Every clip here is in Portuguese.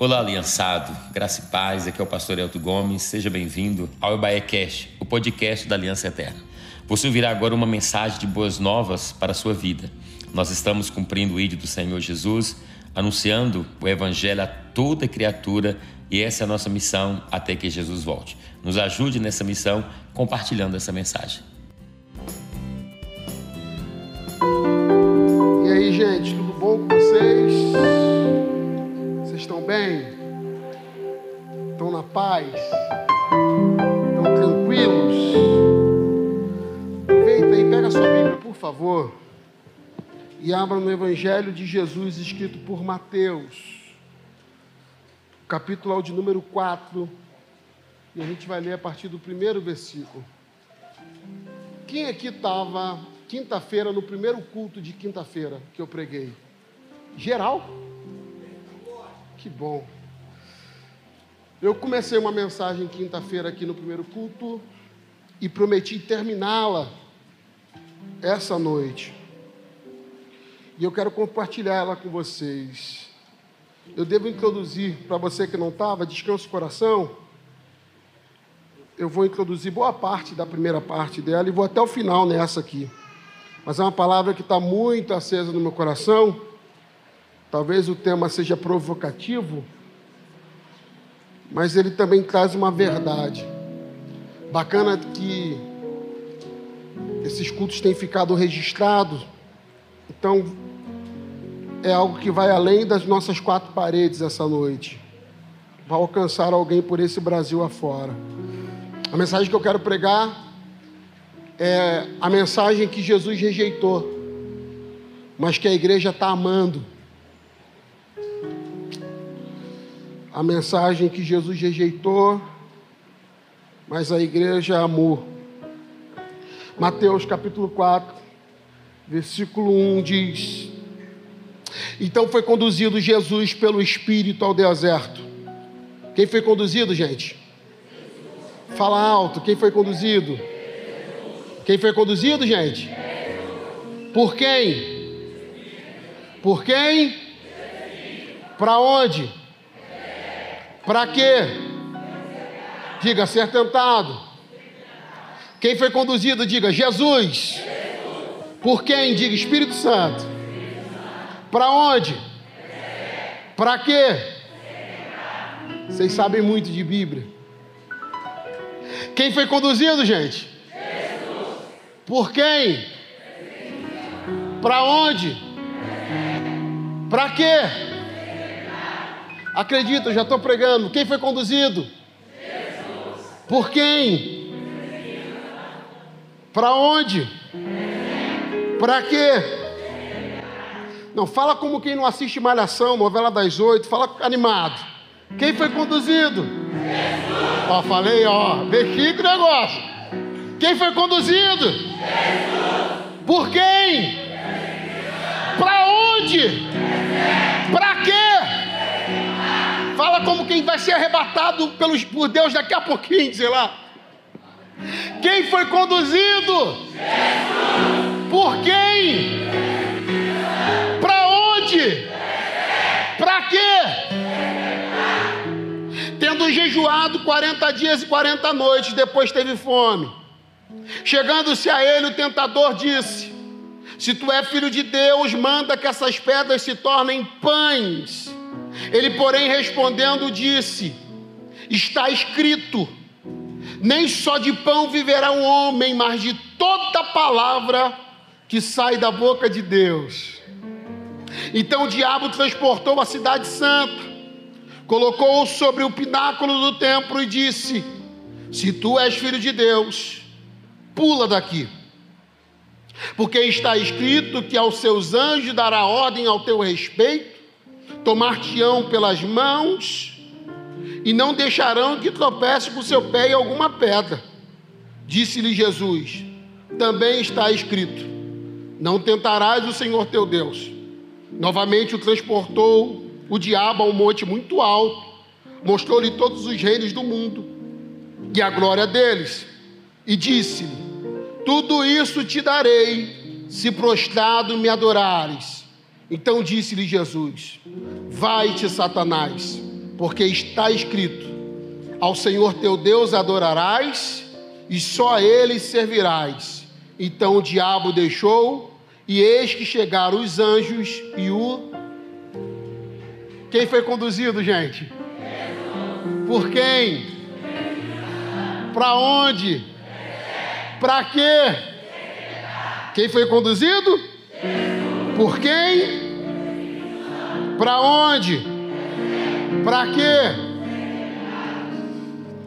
Olá, aliançado. Graça e paz. Aqui é o pastor Elton Gomes. Seja bem-vindo ao Ebaé Cast, o podcast da Aliança Eterna. Você ouvirá agora uma mensagem de boas novas para a sua vida. Nós estamos cumprindo o ídolo do Senhor Jesus, anunciando o evangelho a toda criatura e essa é a nossa missão até que Jesus volte. Nos ajude nessa missão compartilhando essa mensagem. E aí, gente, tudo bom com vocês? Estão bem? Estão na paz? Estão tranquilos? Aproveita aí, pega a sua Bíblia, por favor, e abra no Evangelho de Jesus, escrito por Mateus, capítulo de número 4, e a gente vai ler a partir do primeiro versículo. Quem aqui estava quinta-feira, no primeiro culto de quinta-feira que eu preguei? Geral? Que bom. Eu comecei uma mensagem quinta-feira aqui no primeiro culto e prometi terminá-la essa noite. E eu quero compartilhar ela com vocês. Eu devo introduzir para você que não estava, descansa o coração. Eu vou introduzir boa parte da primeira parte dela e vou até o final nessa aqui. Mas é uma palavra que está muito acesa no meu coração. Talvez o tema seja provocativo, mas ele também traz uma verdade. Bacana que esses cultos têm ficado registrados, então é algo que vai além das nossas quatro paredes essa noite. Vai alcançar alguém por esse Brasil afora. A mensagem que eu quero pregar é a mensagem que Jesus rejeitou, mas que a igreja está amando. A mensagem que Jesus rejeitou, mas a igreja amou. Mateus capítulo 4, versículo 1 diz: Então foi conduzido Jesus pelo Espírito ao deserto. Quem foi conduzido, gente? Fala alto, quem foi conduzido? Quem foi conduzido, gente? Por quem? Por quem? Para onde? Para quê? Diga, ser tentado. Quem foi conduzido, diga, Jesus. Por quem? Diga, Espírito Santo. Para onde? Para quê? Vocês sabem muito de Bíblia. Quem foi conduzido, gente? Por quem? Para onde? Para quê? Acredita, eu já estou pregando. Quem foi conduzido? Jesus. Por quem? Para onde? Para quê? Não, fala como quem não assiste Malhação, novela das oito, fala animado. Quem foi conduzido? Jesus. Ó, falei, ó, bexiga o negócio. Quem foi conduzido? Jesus. Por quem? Para onde? Para quê? Fala como quem vai ser arrebatado pelos, por Deus daqui a pouquinho, sei lá. Quem foi conduzido? Jesus. Por quem? Para onde? Para quê? Tendo jejuado 40 dias e 40 noites, depois teve fome. Chegando-se a ele, o tentador disse: Se tu é filho de Deus, manda que essas pedras se tornem pães. Ele, porém, respondendo, disse: Está escrito: Nem só de pão viverá o um homem, mas de toda palavra que sai da boca de Deus. Então o diabo transportou a cidade santa, colocou-o sobre o pináculo do templo e disse: Se tu és filho de Deus, pula daqui. Porque está escrito que aos seus anjos dará ordem ao teu respeito tomar-te-ão pelas mãos e não deixarão que tropece com seu pé em alguma pedra. Disse-lhe Jesus: Também está escrito: Não tentarás o Senhor teu Deus. Novamente o transportou o diabo a um monte muito alto, mostrou-lhe todos os reinos do mundo e a glória deles, e disse-lhe: Tudo isso te darei, se prostrado me adorares. Então disse-lhe Jesus: Vai-te, Satanás, porque está escrito: Ao Senhor teu Deus adorarás e só a ele servirás. Então o diabo deixou, e eis que chegaram os anjos e o. Quem foi conduzido, gente? Por quem? Para onde? Para quê? Quem foi conduzido? Por quem? Para onde? Para quê?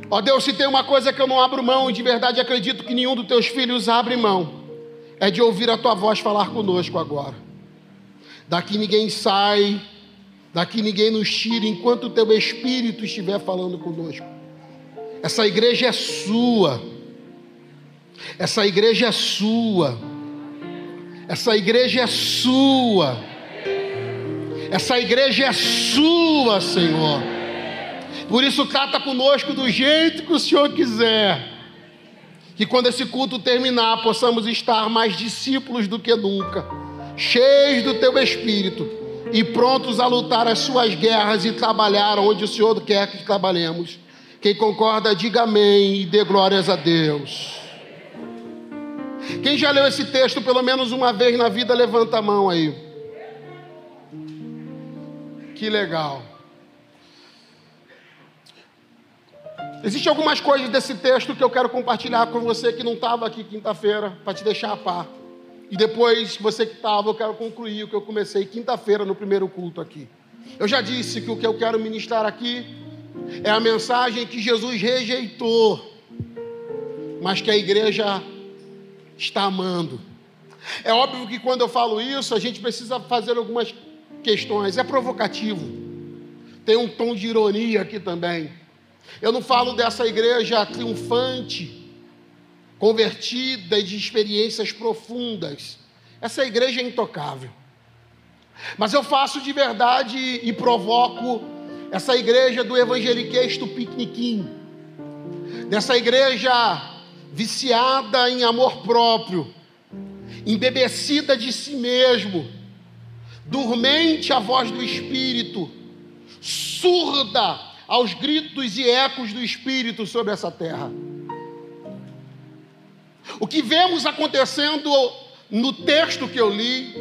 Ó oh Deus, se tem uma coisa que eu não abro mão, e de verdade acredito que nenhum dos teus filhos abre mão, é de ouvir a tua voz falar conosco agora. Daqui ninguém sai, daqui ninguém nos tira enquanto o teu espírito estiver falando conosco. Essa igreja é sua. Essa igreja é sua. Essa igreja é sua. Essa igreja é sua, Senhor. Por isso, trata conosco do jeito que o Senhor quiser. Que quando esse culto terminar, possamos estar mais discípulos do que nunca, cheios do teu espírito e prontos a lutar as suas guerras e trabalhar onde o Senhor quer que trabalhemos. Quem concorda, diga amém e dê glórias a Deus. Quem já leu esse texto pelo menos uma vez na vida, levanta a mão aí. Que legal. Existem algumas coisas desse texto que eu quero compartilhar com você que não estava aqui quinta-feira, para te deixar a par. E depois, você que estava, eu quero concluir o que eu comecei quinta-feira no primeiro culto aqui. Eu já disse que o que eu quero ministrar aqui é a mensagem que Jesus rejeitou, mas que a igreja está amando. É óbvio que quando eu falo isso, a gente precisa fazer algumas questões. É provocativo. Tem um tom de ironia aqui também. Eu não falo dessa igreja triunfante, convertida e de experiências profundas. Essa igreja é intocável. Mas eu faço de verdade e provoco essa igreja do evangeliquesto piqueniquim, dessa igreja viciada em amor próprio, embebecida de si mesmo, dormente à voz do Espírito, surda aos gritos e ecos do Espírito sobre essa terra. O que vemos acontecendo no texto que eu li,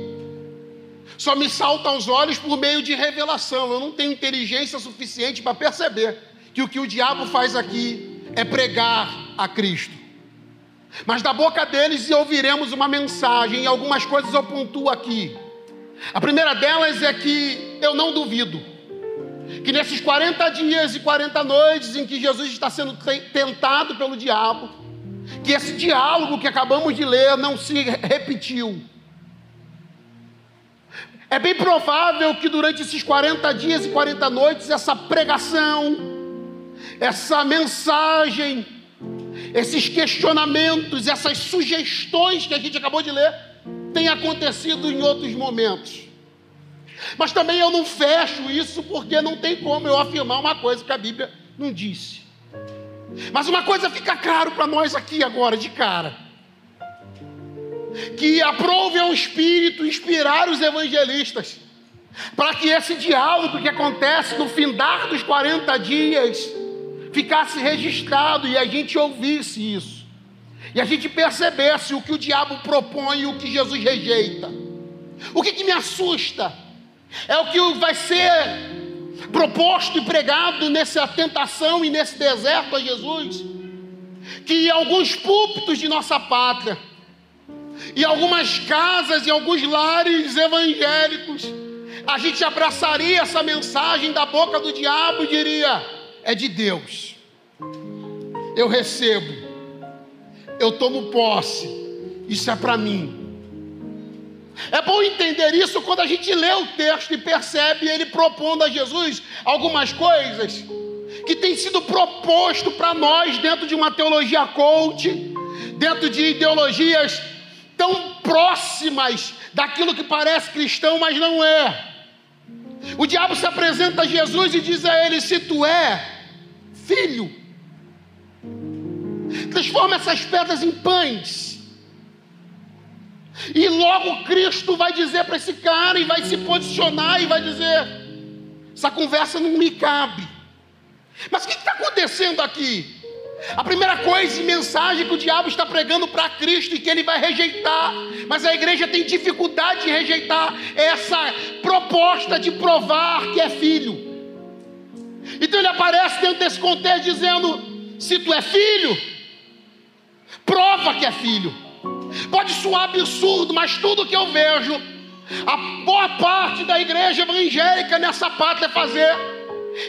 só me salta aos olhos por meio de revelação. Eu não tenho inteligência suficiente para perceber que o que o diabo faz aqui é pregar a Cristo. Mas da boca deles ouviremos uma mensagem, e algumas coisas eu pontuo aqui. A primeira delas é que eu não duvido que nesses 40 dias e 40 noites em que Jesus está sendo tentado pelo diabo, que esse diálogo que acabamos de ler não se repetiu. É bem provável que durante esses 40 dias e 40 noites, essa pregação, essa mensagem, esses questionamentos, essas sugestões que a gente acabou de ler, tenha acontecido em outros momentos. Mas também eu não fecho isso porque não tem como eu afirmar uma coisa que a Bíblia não disse. Mas uma coisa fica claro para nós aqui agora, de cara. Que aprove ao Espírito inspirar os evangelistas, para que esse diálogo que acontece no findar dos 40 dias ficasse registrado e a gente ouvisse isso. E a gente percebesse o que o diabo propõe e o que Jesus rejeita. O que, que me assusta? É o que vai ser proposto e pregado nessa tentação e nesse deserto a Jesus. Que em alguns púlpitos de nossa pátria, e algumas casas e alguns lares evangélicos, a gente abraçaria essa mensagem da boca do diabo e diria: é de Deus, eu recebo, eu tomo posse, isso é para mim. É bom entender isso quando a gente lê o texto e percebe ele propondo a Jesus algumas coisas que tem sido proposto para nós dentro de uma teologia coach, dentro de ideologias tão próximas daquilo que parece cristão, mas não é. O diabo se apresenta a Jesus e diz a ele: Se tu é filho, transforma essas pedras em pães. E logo Cristo vai dizer para esse cara e vai se posicionar e vai dizer: essa conversa não me cabe. Mas o que está acontecendo aqui? A primeira coisa e mensagem que o diabo está pregando para Cristo e que ele vai rejeitar, mas a igreja tem dificuldade de rejeitar essa proposta de provar que é filho. Então ele aparece dentro desse contexto dizendo: se tu é filho, prova que é filho. Pode soar absurdo, mas tudo que eu vejo, a boa parte da igreja evangélica nessa pátria fazer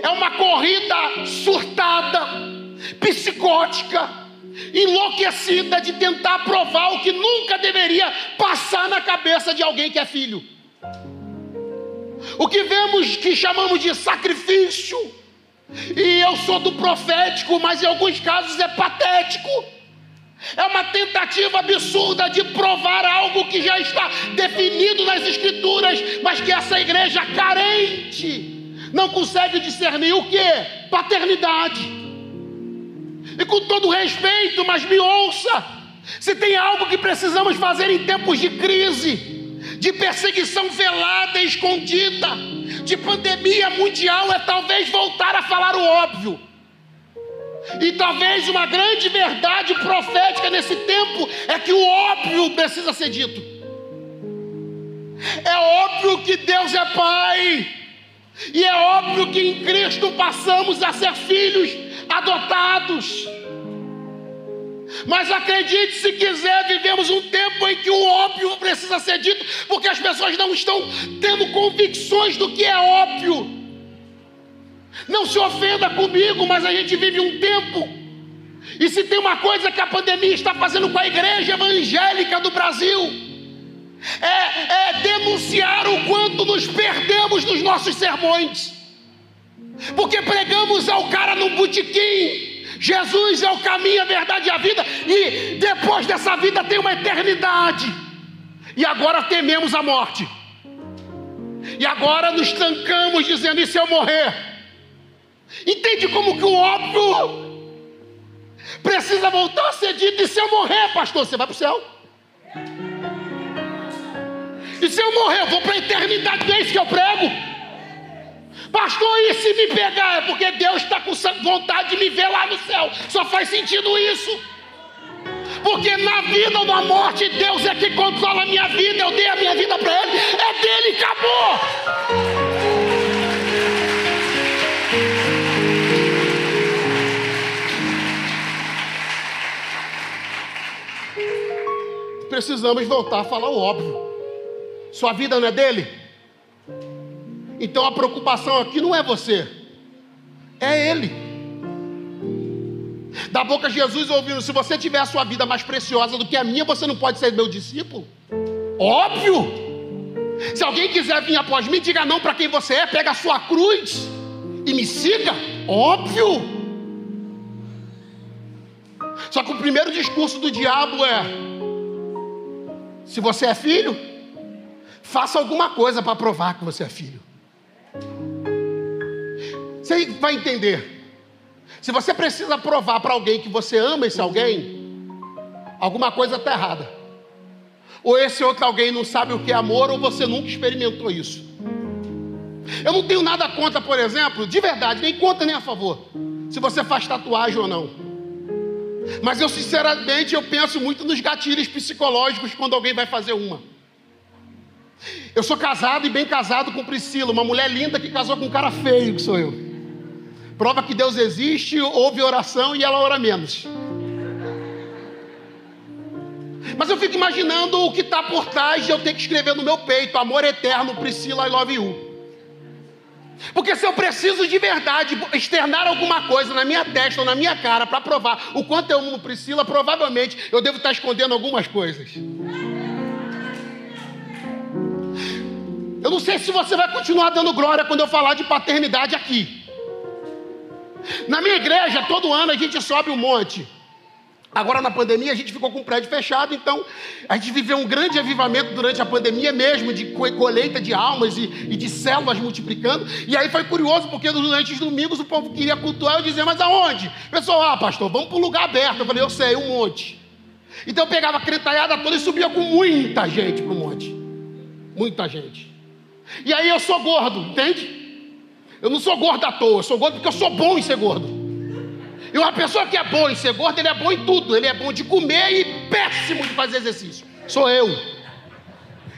é uma corrida surtada psicótica, enlouquecida de tentar provar o que nunca deveria passar na cabeça de alguém que é filho. O que vemos que chamamos de sacrifício, e eu sou do profético, mas em alguns casos é patético. É uma tentativa absurda de provar algo que já está definido nas Escrituras, mas que essa igreja carente não consegue discernir o que? Paternidade. E com todo respeito, mas me ouça: se tem algo que precisamos fazer em tempos de crise, de perseguição velada e escondida, de pandemia mundial, é talvez voltar a falar o óbvio. E talvez uma grande verdade profética nesse tempo é que o óbvio precisa ser dito. É óbvio que Deus é Pai, e é óbvio que em Cristo passamos a ser filhos adotados. Mas acredite se quiser, vivemos um tempo em que o óbvio precisa ser dito, porque as pessoas não estão tendo convicções do que é óbvio. Não se ofenda comigo, mas a gente vive um tempo. E se tem uma coisa que a pandemia está fazendo com a igreja evangélica do Brasil, é, é denunciar o quanto nos perdemos nos nossos sermões. Porque pregamos ao cara no botequim. Jesus é o caminho, a verdade e a vida. E depois dessa vida tem uma eternidade. E agora tememos a morte. E agora nos trancamos dizendo: e se eu morrer? Entende como que o óbvio precisa voltar a ser dito: e se eu morrer, pastor? Você vai para o céu? E se eu morrer, eu vou para a eternidade, não é isso que eu prego? Pastor, e se me pegar? É porque Deus está com vontade de me ver lá no céu. Só faz sentido isso. Porque na vida ou na morte, Deus é que controla a minha vida. Eu dei a minha vida para Ele. É dele, acabou. Precisamos voltar a falar o óbvio. Sua vida não é dele? Então a preocupação aqui não é você, é Ele. Da boca de Jesus ouvindo: se você tiver a sua vida mais preciosa do que a minha, você não pode ser meu discípulo. Óbvio. Se alguém quiser vir após mim, diga não para quem você é, pega a sua cruz e me siga. Óbvio. Só que o primeiro discurso do diabo é: se você é filho, faça alguma coisa para provar que você é filho. Você vai entender. Se você precisa provar para alguém que você ama esse alguém, alguma coisa está errada. Ou esse outro alguém não sabe o que é amor, ou você nunca experimentou isso. Eu não tenho nada contra, por exemplo, de verdade, nem contra nem a favor, se você faz tatuagem ou não. Mas eu, sinceramente, eu penso muito nos gatilhos psicológicos quando alguém vai fazer uma. Eu sou casado e bem casado com Priscila, uma mulher linda que casou com um cara feio que sou eu. Prova que Deus existe, houve oração e ela ora menos. Mas eu fico imaginando o que está por trás de eu ter que escrever no meu peito: Amor eterno, Priscila, I love you. Porque se eu preciso de verdade externar alguma coisa na minha testa ou na minha cara para provar o quanto eu amo Priscila, provavelmente eu devo estar escondendo algumas coisas. Eu não sei se você vai continuar dando glória quando eu falar de paternidade aqui. Na minha igreja, todo ano a gente sobe um monte. Agora na pandemia a gente ficou com o prédio fechado, então a gente viveu um grande avivamento durante a pandemia mesmo, de colheita de almas e, e de células multiplicando. E aí foi curioso, porque durante os domingos o povo queria cultuar, eu dizia, mas aonde? Pessoal, ah, pastor, vamos para um lugar aberto. Eu falei, eu sei, um monte. Então eu pegava a cretaiada toda e subia com muita gente para o monte. Muita gente. E aí eu sou gordo, entende? Eu não sou gordo à toa, eu sou gordo porque eu sou bom em ser gordo. E uma pessoa que é boa em ser gordo, ele é bom em tudo. Ele é bom de comer e péssimo de fazer exercício. Sou eu.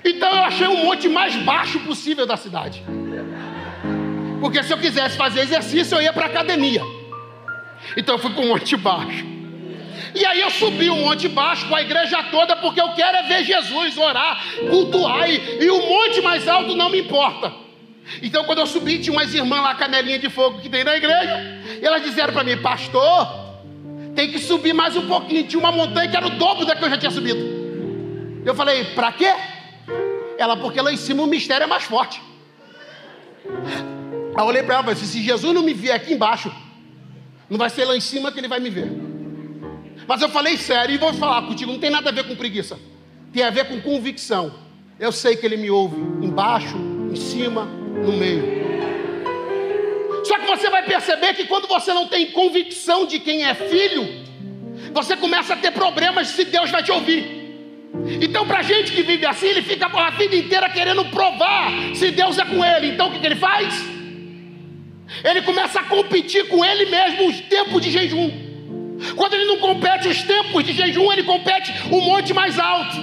Então eu achei o monte mais baixo possível da cidade. Porque se eu quisesse fazer exercício, eu ia para academia. Então eu fui para o monte baixo. E aí eu subi o monte baixo com a igreja toda, porque eu quero é ver Jesus, orar, cultuar, e, e o monte mais alto não me importa. Então, quando eu subi, tinha umas irmãs lá, canelinha de fogo que tem na igreja, e elas disseram para mim, pastor, tem que subir mais um pouquinho. Tinha uma montanha que era o dobro da que eu já tinha subido. Eu falei, para quê? Ela, porque lá em cima o mistério é mais forte. Aí eu olhei para ela e falei, se Jesus não me vier aqui embaixo, não vai ser lá em cima que ele vai me ver. Mas eu falei sério e vou falar contigo, não tem nada a ver com preguiça. Tem a ver com convicção. Eu sei que ele me ouve embaixo, em cima, no meio. Só que você vai perceber que quando você não tem convicção de quem é filho, você começa a ter problemas se Deus vai te ouvir. Então, para gente que vive assim, ele fica a vida inteira querendo provar se Deus é com ele. Então, o que, que ele faz? Ele começa a competir com ele mesmo os tempos de jejum. Quando ele não compete os tempos de jejum, ele compete o monte mais alto.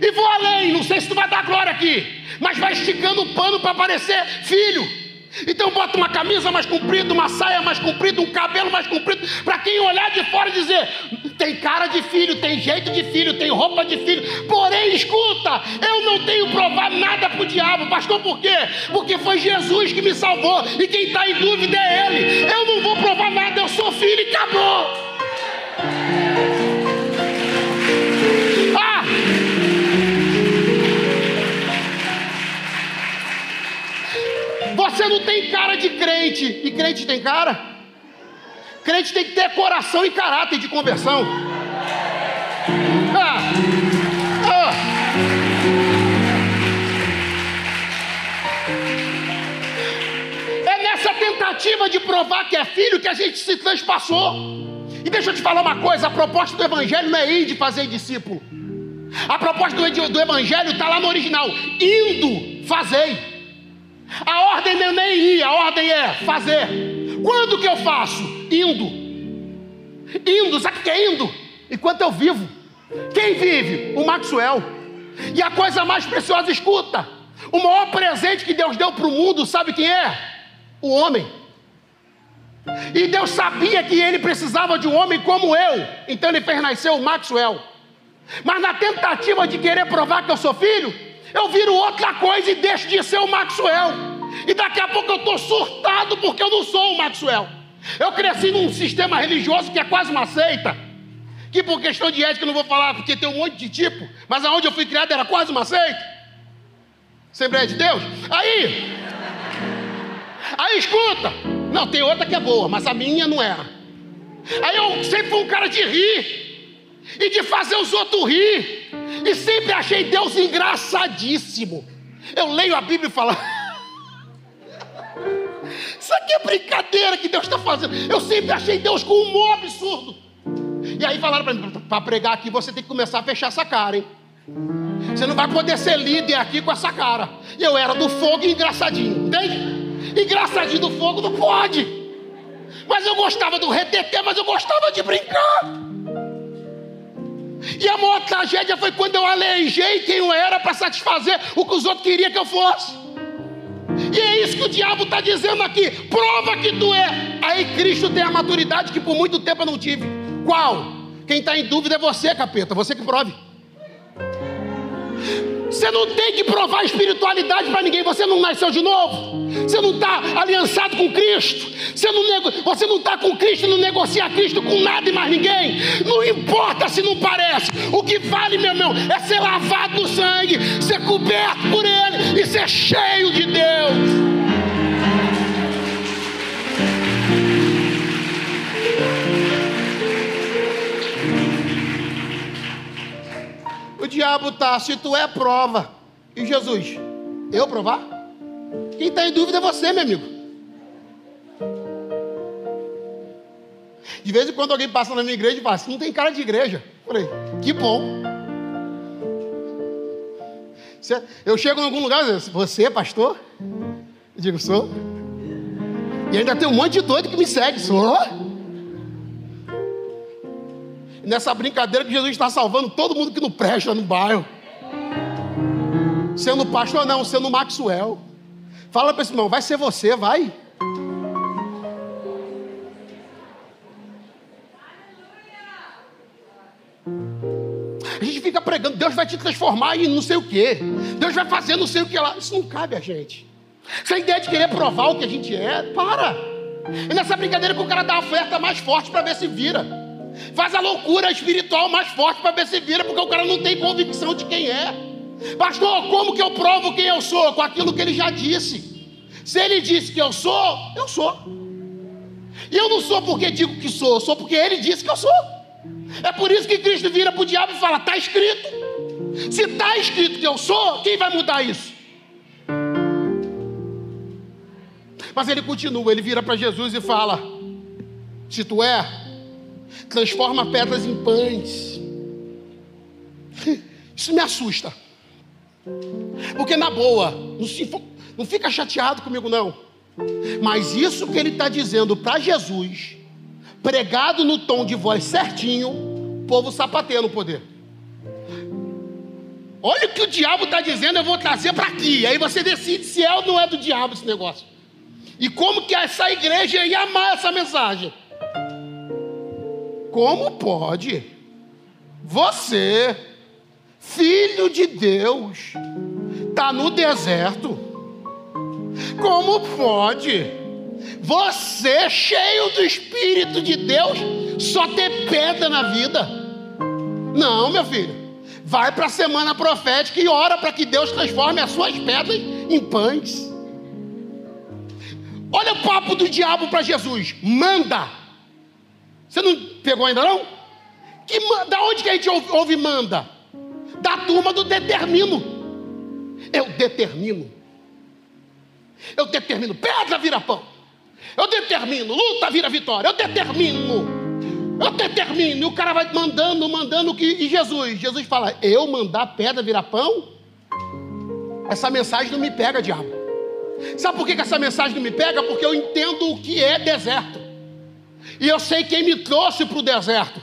E vou além, não sei se tu vai dar glória aqui, mas vai esticando o pano para parecer filho. Então bota uma camisa mais comprida, uma saia mais comprida, um cabelo mais comprido, para quem olhar de fora dizer: tem cara de filho, tem jeito de filho, tem roupa de filho. Porém, escuta, eu não tenho provar nada para o diabo, pastor, por quê? Porque foi Jesus que me salvou e quem está em dúvida é Ele. Eu não vou provar nada, eu sou filho e acabou. Você não tem cara de crente. E crente tem cara? Crente tem que ter coração e caráter de conversão. Ah. Ah. É nessa tentativa de provar que é filho que a gente se transpassou. E deixa eu te falar uma coisa: a proposta do Evangelho não é ir de fazer discípulo. A proposta do, Evangelho está lá no original: indo, fazei. A ordem não é nem ir, a ordem é fazer. Quando que eu faço? Indo. Indo, sabe o que é indo? Enquanto eu vivo. Quem vive? O Maxwell. E a coisa mais preciosa, escuta. O maior presente que Deus deu para o mundo, sabe quem é? O homem. E Deus sabia que ele precisava de um homem como eu. Então ele fez nascer o Maxwell. Mas na tentativa de querer provar que eu sou filho, eu viro outra coisa e deixo de ser o Maxwell. E daqui a pouco eu estou surtado porque eu não sou o Maxwell. Eu cresci num sistema religioso que é quase uma seita. Que por questão de ética eu não vou falar porque tem um monte de tipo, mas aonde eu fui criado era quase uma seita. Assembleia de Deus? Aí, aí escuta. Não, tem outra que é boa, mas a minha não era. Aí eu sempre fui um cara de rir e de fazer os outros rir. E sempre achei Deus engraçadíssimo. Eu leio a Bíblia e falo. Isso aqui é brincadeira que Deus está fazendo. Eu sempre achei Deus com um humor absurdo. E aí falaram para mim: para pregar aqui você tem que começar a fechar essa cara, hein? Você não vai poder ser líder aqui com essa cara. E eu era do fogo e engraçadinho, entende? Engraçadinho do fogo não pode. Mas eu gostava do reteté, mas eu gostava de brincar. E a maior tragédia foi quando eu aleijei quem eu era para satisfazer o que os outros queriam que eu fosse. E é isso que o diabo está dizendo aqui. Prova que tu é. Aí Cristo tem a maturidade que por muito tempo eu não tive. Qual? Quem está em dúvida é você, capeta. Você que prove. Você não tem que provar espiritualidade para ninguém. Você não nasceu de novo. Você não está aliançado com Cristo. Você não, nego... você não está com Cristo não negocia Cristo com nada e mais ninguém. Não importa se não parece. O que vale, meu irmão, é ser lavado no sangue, ser coberto por Ele e ser cheio de Deus. Diabo está, se tu é prova. E Jesus, eu provar? Quem está em dúvida é você, meu amigo. De vez em quando alguém passa na minha igreja e fala assim, não tem cara de igreja. Falei, que bom. Eu chego em algum lugar e digo, você é pastor? Eu digo, sou. E ainda tem um monte de doido que me segue. Só. Nessa brincadeira que Jesus está salvando todo mundo que não presta no bairro. Sendo pastor, não, sendo Maxwell. Fala para esse irmão, vai ser você, vai. A gente fica pregando, Deus vai te transformar em não sei o quê. Deus vai fazer não sei o que lá. Isso não cabe a gente. Essa ideia de querer provar o que a gente é, para. E nessa brincadeira que o cara dá a oferta mais forte para ver se vira. Faz a loucura espiritual mais forte para ver se vira, porque o cara não tem convicção de quem é. Pastor, como que eu provo quem eu sou? Com aquilo que ele já disse. Se ele disse que eu sou, eu sou. E eu não sou porque digo que sou, sou porque ele disse que eu sou. É por isso que Cristo vira para o diabo e fala: está escrito. Se está escrito que eu sou, quem vai mudar isso? Mas ele continua, ele vira para Jesus e fala: Se tu é, transforma pedras em pães. Isso me assusta. Porque na boa, não fica chateado comigo não. Mas isso que ele está dizendo para Jesus, pregado no tom de voz certinho, povo sapateia no poder. Olha o que o diabo está dizendo, eu vou trazer para aqui. Aí você decide se é ou não é do diabo esse negócio. E como que essa igreja ia amar essa mensagem? Como pode você, filho de Deus, tá no deserto? Como pode você, cheio do Espírito de Deus, só ter pedra na vida? Não, meu filho. Vai para a semana profética e ora para que Deus transforme as suas pedras em pães. Olha o papo do diabo para Jesus: manda. Você não pegou ainda não? Que, da onde que a gente ouve, ouve manda? Da turma do determino. Eu determino. Eu determino, pedra vira pão. Eu determino, luta vira vitória. Eu determino. Eu determino. E o cara vai mandando, mandando que. E Jesus? Jesus fala: Eu mandar pedra virar pão? Essa mensagem não me pega, diabo. Sabe por que, que essa mensagem não me pega? Porque eu entendo o que é deserto. E eu sei quem me trouxe para o deserto.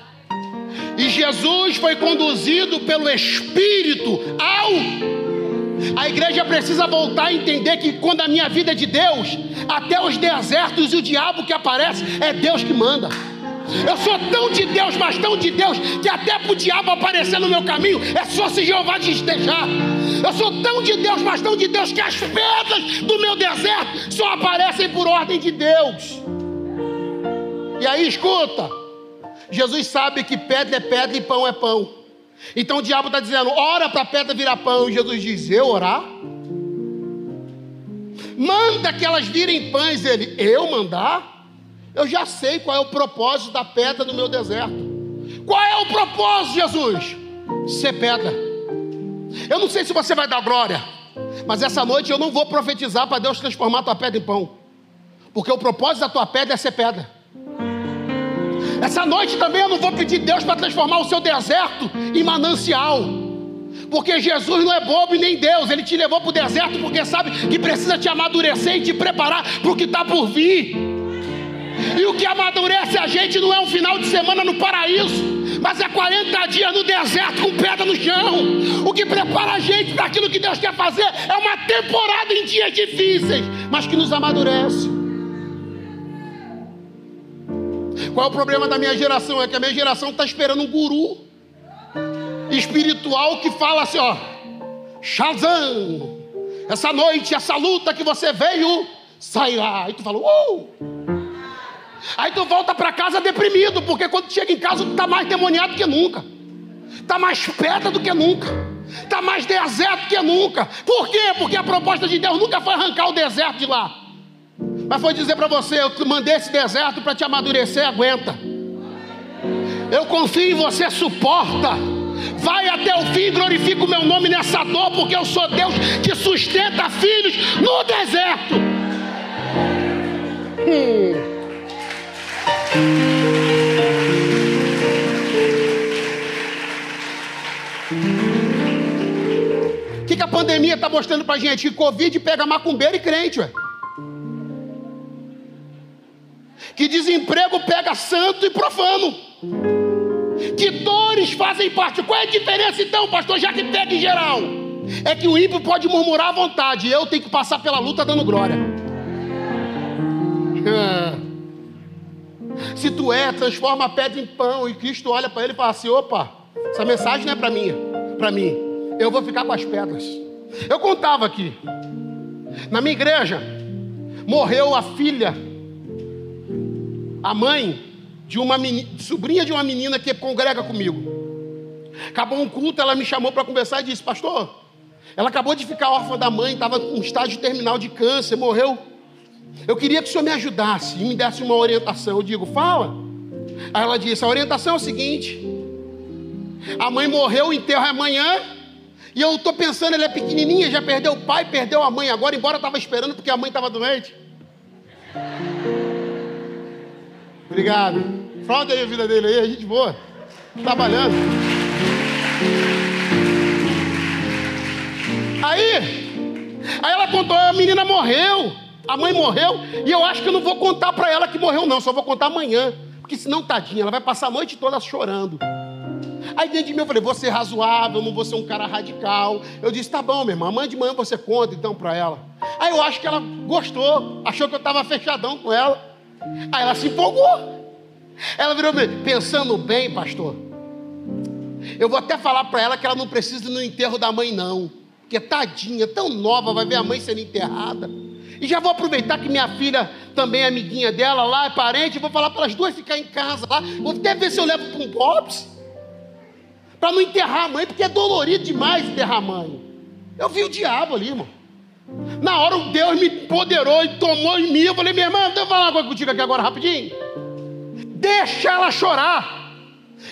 E Jesus foi conduzido pelo Espírito ao a igreja precisa voltar a entender que quando a minha vida é de Deus, até os desertos e o diabo que aparece, é Deus que manda. Eu sou tão de Deus, mas tão de Deus, que até para o diabo aparecer no meu caminho, é só se Jeová desestejar. Eu sou tão de Deus, mas tão de Deus, que as pedras do meu deserto só aparecem por ordem de Deus. E aí, escuta: Jesus sabe que pedra é pedra e pão é pão. Então o diabo está dizendo: ora para a pedra virar pão. E Jesus diz: eu orar? Manda que elas virem pães. Ele, eu mandar? Eu já sei qual é o propósito da pedra no meu deserto. Qual é o propósito, Jesus? Ser pedra. Eu não sei se você vai dar glória, mas essa noite eu não vou profetizar para Deus transformar tua pedra em pão, porque o propósito da tua pedra é ser pedra. Essa noite também eu não vou pedir Deus para transformar o seu deserto em manancial. Porque Jesus não é bobo e nem Deus, Ele te levou para o deserto porque sabe que precisa te amadurecer e te preparar para o que está por vir. E o que amadurece a gente não é um final de semana no paraíso, mas é 40 dias no deserto com pedra no chão. O que prepara a gente para aquilo que Deus quer fazer é uma temporada em dias difíceis, mas que nos amadurece. Qual é o problema da minha geração? É que a minha geração está esperando um guru espiritual que fala assim: ó, Shazam, essa noite, essa luta que você veio, sairá. Aí tu fala, uou! Aí tu volta para casa deprimido, porque quando chega em casa tu está mais demoniado que nunca, está mais pedra do que nunca, está mais deserto que nunca. Por quê? Porque a proposta de Deus nunca foi arrancar o deserto de lá. Mas foi dizer para você: eu mandei esse deserto para te amadurecer, aguenta. Eu confio em você, suporta. Vai até o fim, glorifica o meu nome nessa dor, porque eu sou Deus que sustenta filhos no deserto. Hum. O que, que a pandemia está mostrando para gente? Que Covid pega macumbeiro e crente, ué. Que desemprego pega santo e profano, que dores fazem parte. Qual é a diferença então, pastor, já que pega em geral? É que o ímpio pode murmurar à vontade, eu tenho que passar pela luta dando glória. Se tu é, transforma a pedra em pão, e Cristo olha para ele e fala assim: opa, essa mensagem não é para mim, para mim. Eu vou ficar com as pedras. Eu contava aqui. Na minha igreja, morreu a filha, a mãe de uma sobrinha de uma menina que congrega comigo. Acabou um culto, ela me chamou para conversar e disse: Pastor, ela acabou de ficar órfã da mãe, estava um estágio terminal de câncer, morreu. Eu queria que o senhor me ajudasse e me desse uma orientação. Eu digo: Fala. Aí ela disse: A orientação é o seguinte: a mãe morreu, o enterro é amanhã. E eu estou pensando, ele é pequenininha, já perdeu o pai, perdeu a mãe agora, embora estava esperando porque a mãe estava doente. Obrigado. Fala aí a vida dele aí, a gente boa. Trabalhando. Aí, aí ela contou, a menina morreu, a mãe morreu, e eu acho que eu não vou contar para ela que morreu, não, só vou contar amanhã. Porque senão, tadinha, ela vai passar a noite toda chorando. Aí dentro de mim eu falei, vou ser razoável, não vou ser um cara radical. Eu disse, tá bom, meu irmão, amanhã de manhã você conta então para ela. Aí eu acho que ela gostou, achou que eu estava fechadão com ela. Aí ela se empolgou. Ela virou pensando bem, pastor. Eu vou até falar para ela que ela não precisa ir no enterro da mãe, não. Porque tadinha, tão nova, vai ver a mãe sendo enterrada. E já vou aproveitar que minha filha também é amiguinha dela lá, é parente, vou falar para as duas ficar em casa lá. Vou até ver se eu levo para um Bob's para não enterrar a mãe, porque é dolorido demais enterrar a mãe. Eu vi o diabo ali, irmão. Na hora o Deus me empoderou e tomou em mim. Eu falei, minha irmã, deixa eu falar uma coisa contigo aqui agora rapidinho. Deixa ela chorar.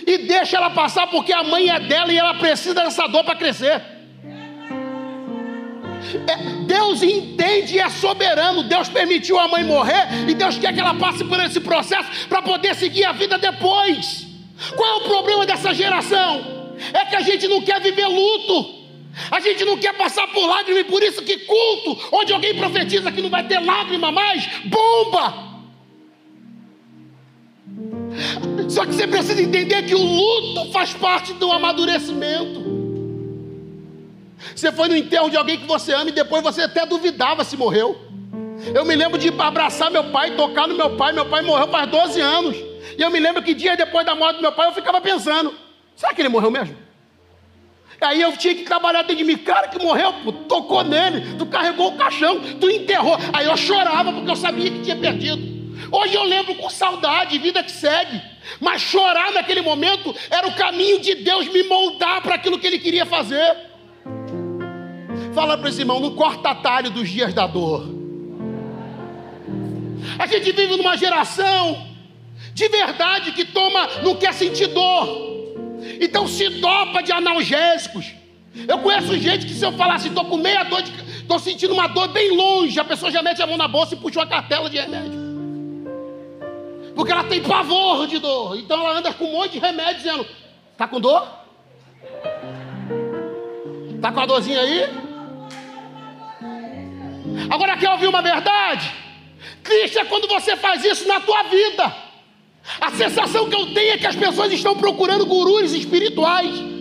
E deixa ela passar, porque a mãe é dela e ela precisa dessa dor para crescer. É, Deus entende e é soberano. Deus permitiu a mãe morrer e Deus quer que ela passe por esse processo para poder seguir a vida depois. Qual é o problema dessa geração? é que a gente não quer viver luto. A gente não quer passar por lágrimas, e por isso que culto, onde alguém profetiza que não vai ter lágrima mais, bomba. Só que você precisa entender que o luto faz parte do amadurecimento. Você foi no enterro de alguém que você ama e depois você até duvidava se morreu. Eu me lembro de abraçar meu pai, tocar no meu pai. Meu pai morreu faz 12 anos. E eu me lembro que dias depois da morte do meu pai eu ficava pensando: Será que ele morreu mesmo? Aí eu tinha que trabalhar dentro de mim, cara que morreu, pô, tocou nele, tu carregou o caixão, tu enterrou. Aí eu chorava porque eu sabia que tinha perdido. Hoje eu lembro com saudade, vida que segue. Mas chorar naquele momento era o caminho de Deus me moldar para aquilo que Ele queria fazer. Fala para esse irmão, não corta atalho dos dias da dor. A gente vive numa geração de verdade que toma, não quer sentir dor. Então se dopa de analgésicos. Eu conheço gente que se eu falasse, estou com meia dor, estou sentindo uma dor bem longe, a pessoa já mete a mão na bolsa e puxa uma cartela de remédio. Porque ela tem pavor de dor. Então ela anda com um monte de remédio dizendo: Está com dor? Está com a dorzinha aí? Agora quer ouvir uma verdade? Cristo é quando você faz isso na tua vida. A sensação que eu tenho é que as pessoas estão procurando gurus espirituais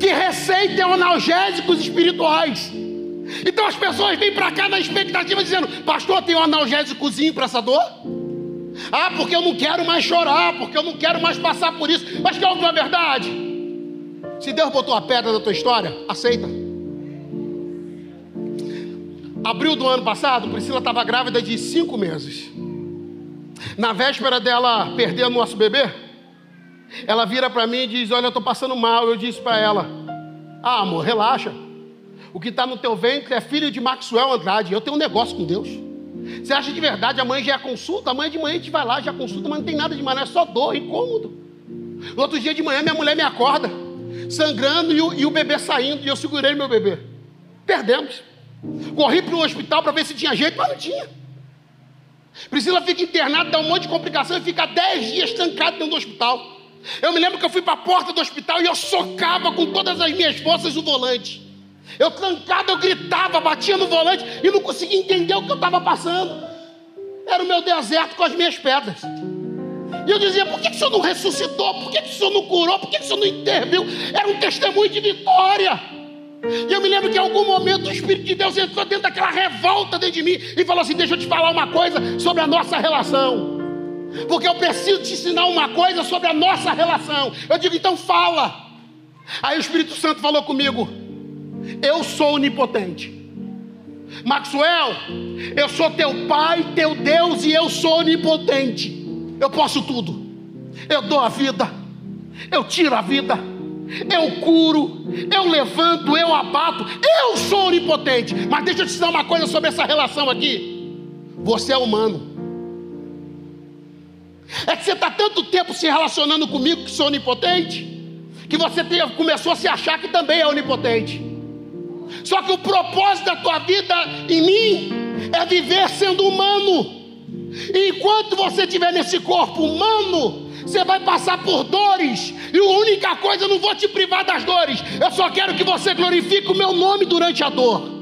que receitem analgésicos espirituais. Então as pessoas vêm para cá na expectativa dizendo: Pastor, tem um analgésicozinho para essa dor? Ah, porque eu não quero mais chorar, porque eu não quero mais passar por isso. Mas quer ouvir a verdade? Se Deus botou a pedra na tua história, aceita. Abril do ano passado, Priscila estava grávida de cinco meses. Na véspera dela perder o nosso bebê, ela vira para mim e diz: Olha, eu estou passando mal. Eu disse para ela: Ah, amor, relaxa. O que está no teu ventre é filho de Maxwell Andrade. Eu tenho um negócio com Deus. Você acha de verdade? Amanhã já é consulta? Amanhã de manhã a gente vai lá, já consulta, mas não tem nada de mais, é só dor, incômodo. No outro dia de manhã, minha mulher me acorda, sangrando e o, e o bebê saindo, e eu segurei meu bebê. Perdemos. Corri para o hospital para ver se tinha jeito, mas não tinha. Priscila fica internada, dá um monte de complicação e fica dez dias trancada dentro do hospital. Eu me lembro que eu fui para a porta do hospital e eu socava com todas as minhas forças o volante. Eu trancado, eu gritava, batia no volante e não conseguia entender o que eu estava passando. era o meu deserto com as minhas pedras. E eu dizia: por que, que o senhor não ressuscitou? Por que, que o senhor não curou? Por que, que o senhor não interviu? Era um testemunho de vitória. E eu me lembro que em algum momento o Espírito de Deus entrou dentro daquela revolta dentro de mim e falou assim: Deixa eu te falar uma coisa sobre a nossa relação. Porque eu preciso te ensinar uma coisa sobre a nossa relação. Eu digo, então fala. Aí o Espírito Santo falou comigo: Eu sou onipotente. Maxwell, eu sou teu pai, teu Deus e eu sou onipotente. Eu posso tudo. Eu dou a vida, eu tiro a vida, eu curo, eu levanto, eu abato. Eu sou onipotente. Mas deixa eu te dizer uma coisa sobre essa relação aqui. Você é humano. É que você está tanto tempo se relacionando comigo que sou onipotente, que você começou a se achar que também é onipotente. Só que o propósito da tua vida em mim é viver sendo humano. E enquanto você estiver nesse corpo humano, você vai passar por dores, e a única coisa, eu não vou te privar das dores, eu só quero que você glorifique o meu nome durante a dor.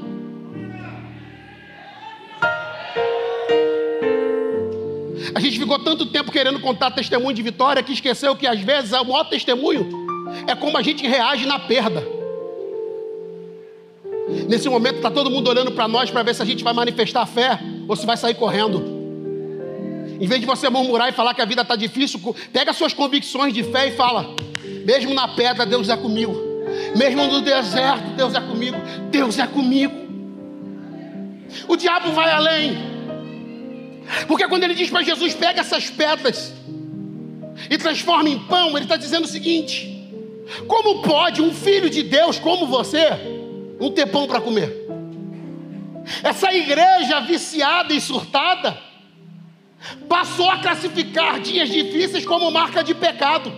A gente ficou tanto tempo querendo contar testemunho de vitória que esqueceu que às vezes o maior testemunho é como a gente reage na perda. Nesse momento está todo mundo olhando para nós para ver se a gente vai manifestar a fé ou se vai sair correndo. Em vez de você murmurar e falar que a vida está difícil, pega suas convicções de fé e fala: mesmo na pedra, Deus é comigo. Mesmo no deserto, Deus é comigo. Deus é comigo. O diabo vai além. Porque quando ele diz para Jesus: pega essas pedras e transforma em pão, ele está dizendo o seguinte: como pode um filho de Deus como você não ter pão para comer? Essa igreja viciada e surtada passou a classificar dias difíceis como marca de pecado.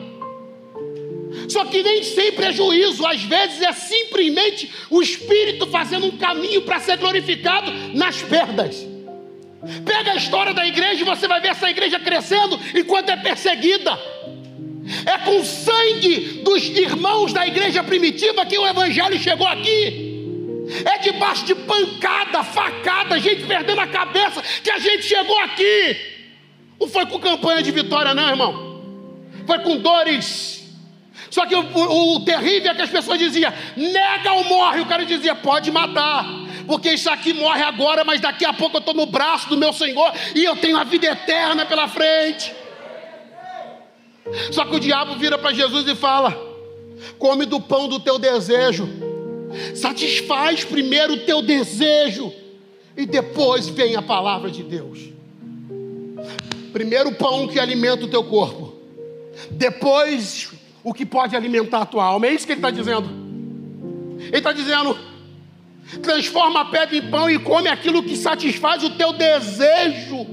Só que nem sempre é juízo, às vezes é simplesmente o Espírito fazendo um caminho para ser glorificado nas perdas. Pega a história da igreja e você vai ver essa igreja crescendo enquanto é perseguida. É com o sangue dos irmãos da igreja primitiva que o evangelho chegou aqui. É debaixo de pancada, facada, gente perdendo a cabeça que a gente chegou aqui. Não foi com campanha de vitória, não, irmão. Foi com dores. Só que o, o, o terrível é que as pessoas diziam: nega ou morre. O cara dizia: pode matar porque isso aqui morre agora, mas daqui a pouco eu estou no braço do meu Senhor e eu tenho a vida eterna pela frente. Só que o diabo vira para Jesus e fala: come do pão do teu desejo, satisfaz primeiro o teu desejo, e depois vem a palavra de Deus. Primeiro o pão que alimenta o teu corpo, depois o que pode alimentar a tua alma. É isso que ele está dizendo. Ele está dizendo: transforma a pedra em pão e come aquilo que satisfaz o teu desejo.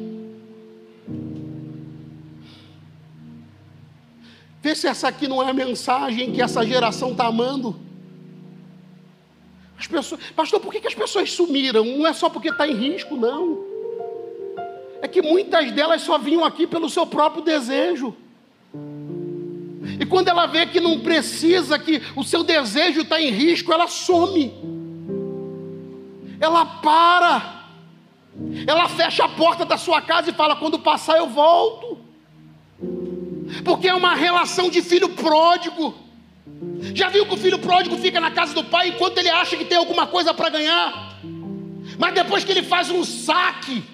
Vê se essa aqui não é a mensagem que essa geração está amando. As pessoas, pastor, por que, que as pessoas sumiram? Não é só porque está em risco, não. É que muitas delas só vinham aqui pelo seu próprio desejo. E quando ela vê que não precisa, que o seu desejo está em risco, ela some ela para, ela fecha a porta da sua casa e fala: quando passar eu volto, porque é uma relação de filho pródigo. Já viu que o filho pródigo fica na casa do pai enquanto ele acha que tem alguma coisa para ganhar, mas depois que ele faz um saque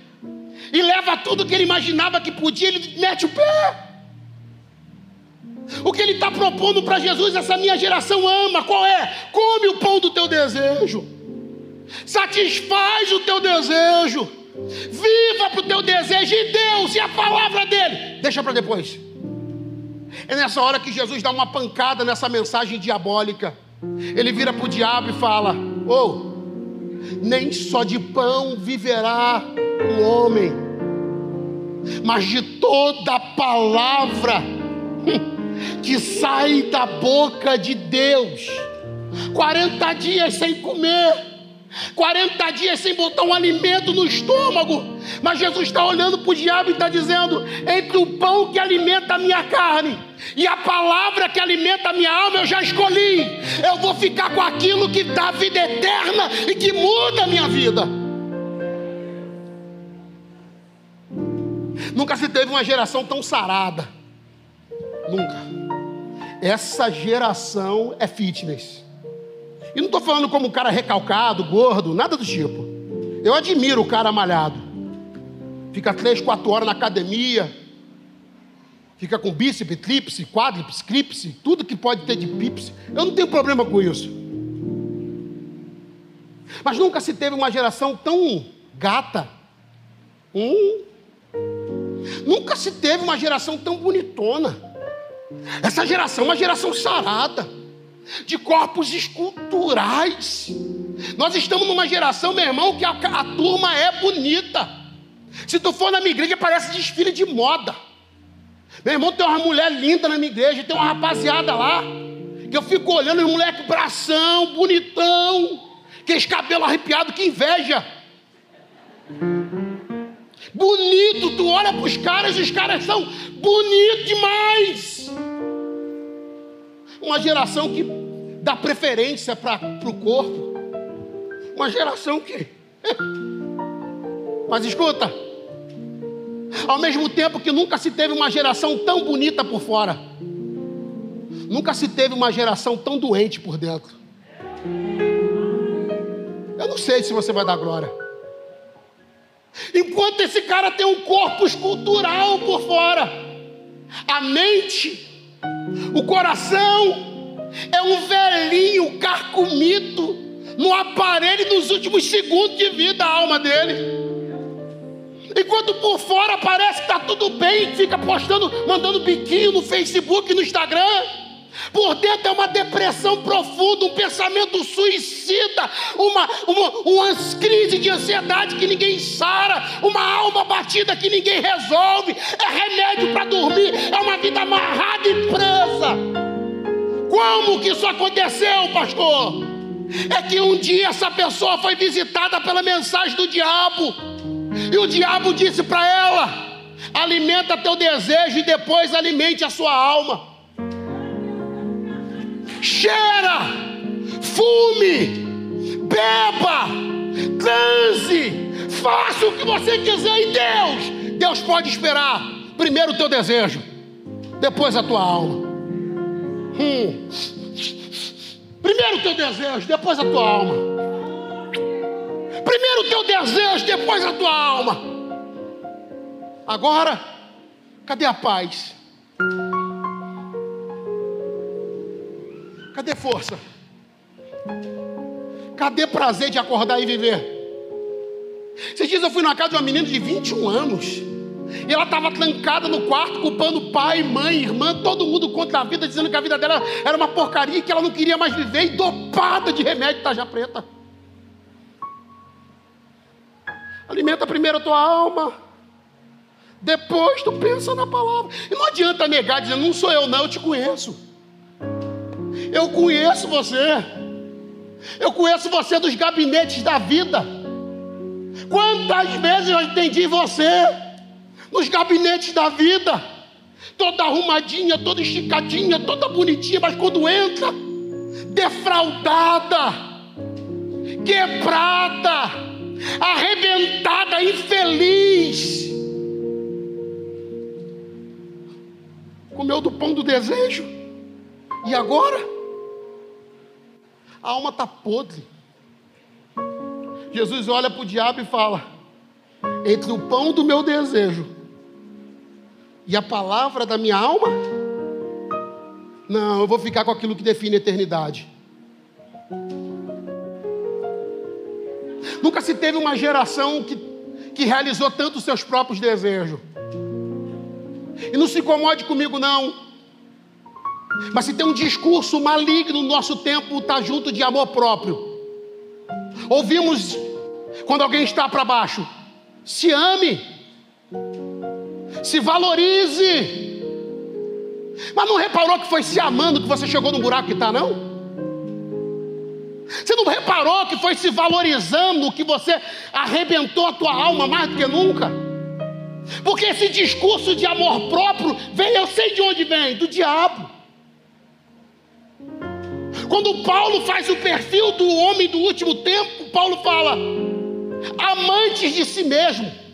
e leva tudo que ele imaginava que podia, ele mete o pé. O que ele está propondo para Jesus, essa minha geração ama, qual é? Come o pão do teu desejo satisfaz o teu desejo, viva para o teu desejo e Deus e a palavra dele, deixa para depois. É nessa hora que Jesus dá uma pancada nessa mensagem diabólica. Ele vira para o diabo e fala: Oh, nem só de pão viverá o homem, mas de toda palavra que sai da boca de Deus. 40 dias sem comer 40 dias sem botar um alimento no estômago. Mas Jesus está olhando para o diabo e está dizendo: entre o pão que alimenta a minha carne e a palavra que alimenta a minha alma, eu já escolhi. Eu vou ficar com aquilo que dá vida eterna e que muda a minha vida. Nunca se teve uma geração tão sarada. Nunca. Essa geração é fitness. E não estou falando como um cara recalcado, gordo, nada do tipo. Eu admiro o cara malhado. Fica três, quatro horas na academia. Fica com bíceps, tríplice, quádriceps, críplice, tudo que pode ter de pips. Eu não tenho problema com isso. Mas nunca se teve uma geração tão gata. Hum. Nunca se teve uma geração tão bonitona. Essa geração é uma geração sarada, de corpos esculturais. Nós estamos numa geração, meu irmão, que a, a turma é bonita. Se tu for na minha igreja, parece desfile de moda. Meu irmão, tem uma mulher linda na minha igreja, tem uma rapaziada lá, que eu fico olhando, os moleque bração, bonitão, aqueles cabelo arrepiado, que inveja. Bonito, tu olha para os caras os caras são bonitos demais. Uma geração que dá preferência para o corpo. Uma geração que. Mas escuta, ao mesmo tempo que nunca se teve uma geração tão bonita por fora, nunca se teve uma geração tão doente por dentro. Eu não sei se você vai dar glória. Enquanto esse cara tem um corpo escultural por fora, a mente, o coração é um velhinho carcomido no aparelho nos últimos segundos de vida, a alma dele. Enquanto por fora parece que está tudo bem, fica postando, mandando biquinho no Facebook, no Instagram. Por dentro é uma depressão profunda, um pensamento suicida, uma, uma, uma crise de ansiedade que ninguém sara, uma alma batida que ninguém resolve, é remédio para dormir, é uma vida amarrada e presa. Como que isso aconteceu, pastor? É que um dia essa pessoa foi visitada pela mensagem do diabo, e o diabo disse para ela: alimenta teu desejo e depois alimente a sua alma cheira, fume, beba, transe, faça o que você quiser em Deus. Deus pode esperar primeiro o teu desejo, depois a tua alma. Hum. Primeiro o teu desejo, depois a tua alma. Primeiro o teu desejo, depois a tua alma. Agora, cadê a paz? Cadê força? Cadê prazer de acordar e viver? Esses dias eu fui na casa de uma menina de 21 anos. E ela estava trancada no quarto, culpando pai, mãe, irmã, todo mundo contra a vida, dizendo que a vida dela era uma porcaria que ela não queria mais viver, e dopada de remédio taja preta. Alimenta primeiro a tua alma, depois tu pensa na palavra. E não adianta negar, dizendo, não sou eu, não, eu te conheço. Eu conheço você. Eu conheço você dos gabinetes da vida. Quantas vezes eu entendi você nos gabinetes da vida, toda arrumadinha, toda esticadinha, toda bonitinha, mas quando entra, defraudada, quebrada, arrebentada, infeliz. Comeu do pão do desejo. E agora? A alma está podre. Jesus olha para o diabo e fala: entre o pão do meu desejo e a palavra da minha alma, não, eu vou ficar com aquilo que define a eternidade. Nunca se teve uma geração que, que realizou tanto os seus próprios desejos. E não se incomode comigo, não. Mas se tem um discurso maligno no nosso tempo, está junto de amor próprio. Ouvimos quando alguém está para baixo: se ame, se valorize. Mas não reparou que foi se amando que você chegou no buraco que está, não? Você não reparou que foi se valorizando que você arrebentou a tua alma mais do que nunca? Porque esse discurso de amor próprio vem, eu sei de onde vem, do diabo. Quando Paulo faz o perfil do homem do último tempo, Paulo fala: amantes de si mesmo.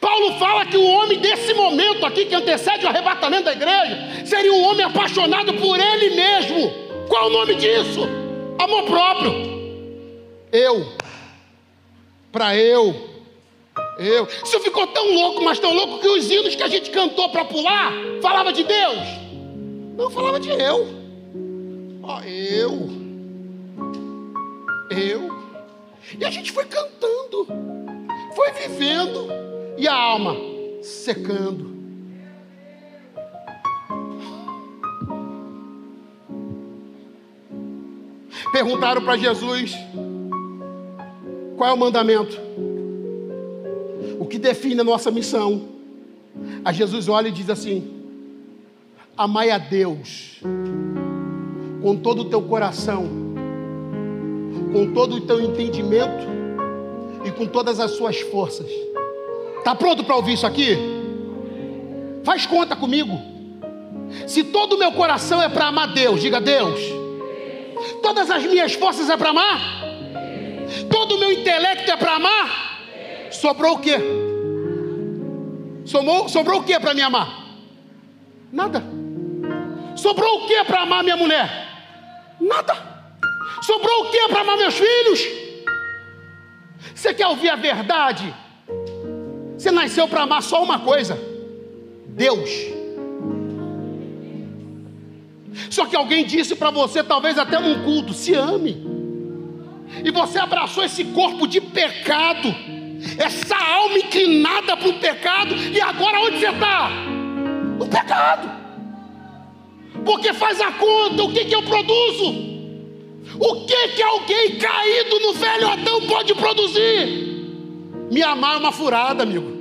Paulo fala que o homem desse momento aqui, que antecede o arrebatamento da igreja, seria um homem apaixonado por ele mesmo. Qual o nome disso? Amor próprio. Eu. Para eu. Eu. Isso ficou tão louco, mas tão louco que os hinos que a gente cantou para pular falava de Deus. Não falava de eu. Ó, eu. Eu. E a gente foi cantando, foi vivendo, e a alma secando. Perguntaram para Jesus qual é o mandamento, o que define a nossa missão. A Jesus olha e diz assim: Amai a Deus com todo o teu coração, com todo o teu entendimento e com todas as suas forças. Está pronto para ouvir isso aqui? Faz conta comigo. Se todo o meu coração é para amar Deus, diga Deus. Todas as minhas forças é para amar? Todo o meu intelecto é para amar? Sobrou o quê? Sobrou, sobrou o que para me amar? Nada. Sobrou o que para amar minha mulher? Nada. Sobrou o que para amar meus filhos? Você quer ouvir a verdade? Você nasceu para amar só uma coisa: Deus. Só que alguém disse para você, talvez até num culto, se ame. E você abraçou esse corpo de pecado, essa alma inclinada para o pecado, e agora onde você está? No pecado porque faz a conta, o que, que eu produzo? O que, que alguém caído no velho Adão pode produzir? Me amar é uma furada, amigo.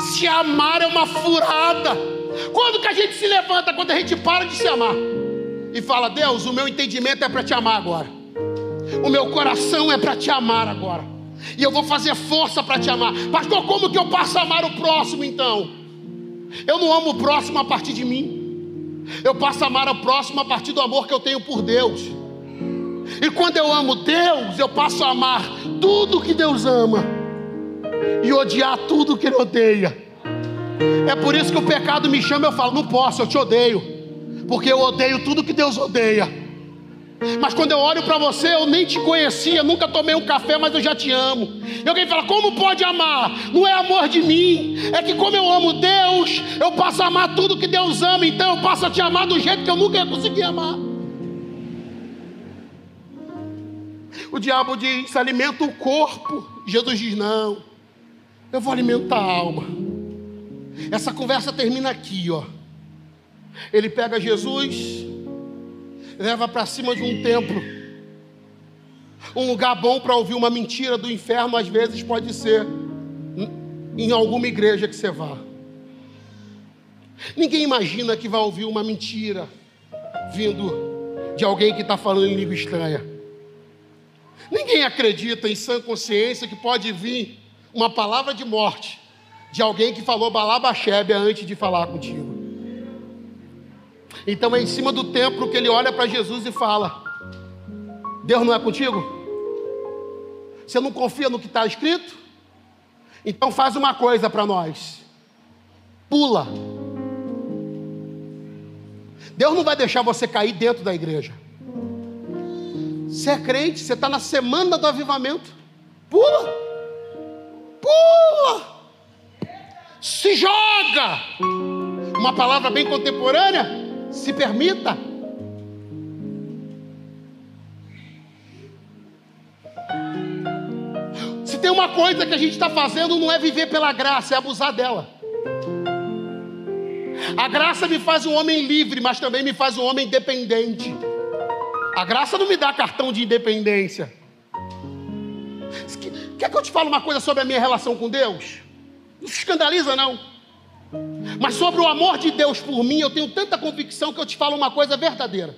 Se amar é uma furada. Quando que a gente se levanta? Quando a gente para de se amar e fala: Deus, o meu entendimento é para te amar agora, o meu coração é para te amar agora, e eu vou fazer força para te amar. Pastor, como que eu passo a amar o próximo então? Eu não amo o próximo a partir de mim. Eu passo a amar o próximo a partir do amor que eu tenho por Deus. E quando eu amo Deus, eu passo a amar tudo que Deus ama e odiar tudo que Ele odeia. É por isso que o pecado me chama e eu falo: não posso, eu te odeio, porque eu odeio tudo que Deus odeia. Mas quando eu olho para você, eu nem te conhecia, nunca tomei um café, mas eu já te amo. E alguém fala: Como pode amar? Não é amor de mim, é que como eu amo Deus, eu passo a amar tudo que Deus ama, então eu passo a te amar do jeito que eu nunca ia conseguir amar. O diabo diz: alimenta o corpo. Jesus diz: Não, eu vou alimentar a alma. Essa conversa termina aqui, ó. Ele pega Jesus leva para cima de um templo. Um lugar bom para ouvir uma mentira do inferno, às vezes, pode ser em alguma igreja que você vá. Ninguém imagina que vai ouvir uma mentira vindo de alguém que está falando em língua estranha. Ninguém acredita em sã consciência que pode vir uma palavra de morte de alguém que falou balabachébia antes de falar contigo. Então é em cima do templo que ele olha para Jesus e fala: Deus não é contigo? Você não confia no que está escrito? Então faz uma coisa para nós: pula. Deus não vai deixar você cair dentro da igreja. Você é crente, você está na semana do avivamento. Pula, pula, se joga. Uma palavra bem contemporânea se permita. Se tem uma coisa que a gente está fazendo, não é viver pela graça, é abusar dela. A graça me faz um homem livre, mas também me faz um homem dependente. A graça não me dá cartão de independência. Quer que eu te fale uma coisa sobre a minha relação com Deus? Não se escandaliza, não. Mas sobre o amor de Deus por mim, eu tenho tanta convicção que eu te falo uma coisa verdadeira.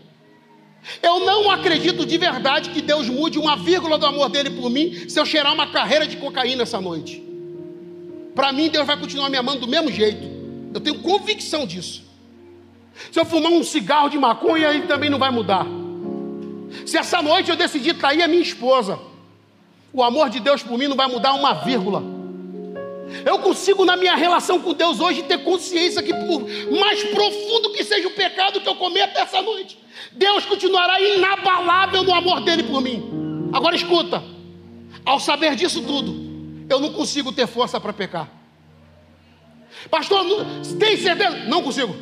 Eu não acredito de verdade que Deus mude uma vírgula do amor dele por mim se eu cheirar uma carreira de cocaína essa noite. Para mim, Deus vai continuar me amando do mesmo jeito. Eu tenho convicção disso. Se eu fumar um cigarro de maconha, ele também não vai mudar. Se essa noite eu decidir trair a minha esposa, o amor de Deus por mim não vai mudar uma vírgula. Eu consigo, na minha relação com Deus hoje, ter consciência que, por mais profundo que seja o pecado que eu cometo essa noite, Deus continuará inabalável no amor dele por mim. Agora escuta, ao saber disso tudo, eu não consigo ter força para pecar. Pastor, tem certeza? Não consigo.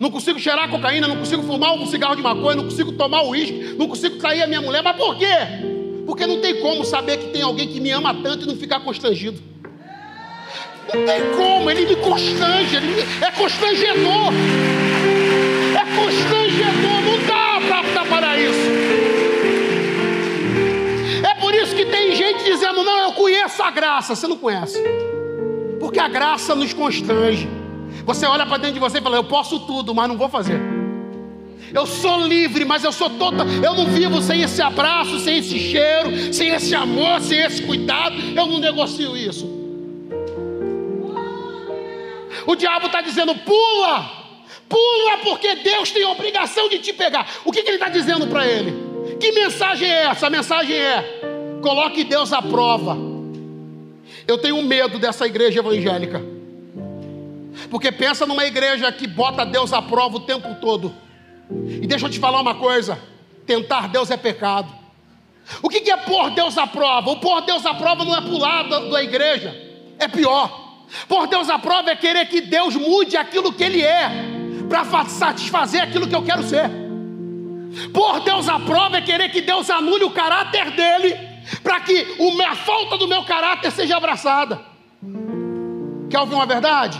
Não consigo cheirar cocaína, não consigo fumar um cigarro de maconha, não consigo tomar uísque, não consigo trair a minha mulher. Mas por quê? Porque não tem como saber que tem alguém que me ama tanto e não ficar constrangido. Não tem como, ele me constrange, ele me... é constrangedor. É constrangedor, não dá para parar isso. É por isso que tem gente dizendo: não, eu conheço a graça. Você não conhece, porque a graça nos constrange. Você olha para dentro de você e fala: eu posso tudo, mas não vou fazer. Eu sou livre, mas eu sou total. Eu não vivo sem esse abraço, sem esse cheiro, sem esse amor, sem esse cuidado. Eu não negocio isso. O diabo está dizendo: pula, pula, porque Deus tem obrigação de te pegar. O que, que ele está dizendo para ele? Que mensagem é essa? A mensagem é: coloque Deus à prova. Eu tenho medo dessa igreja evangélica. Porque pensa numa igreja que bota Deus à prova o tempo todo. E deixa eu te falar uma coisa: tentar Deus é pecado. O que é pôr Deus à prova? O pôr Deus à prova não é pular da, da igreja, é pior. Pôr Deus à prova é querer que Deus mude aquilo que Ele é, para satisfazer aquilo que eu quero ser. Pôr Deus à prova é querer que Deus anule o caráter dele, para que a falta do meu caráter seja abraçada. Quer ouvir uma verdade?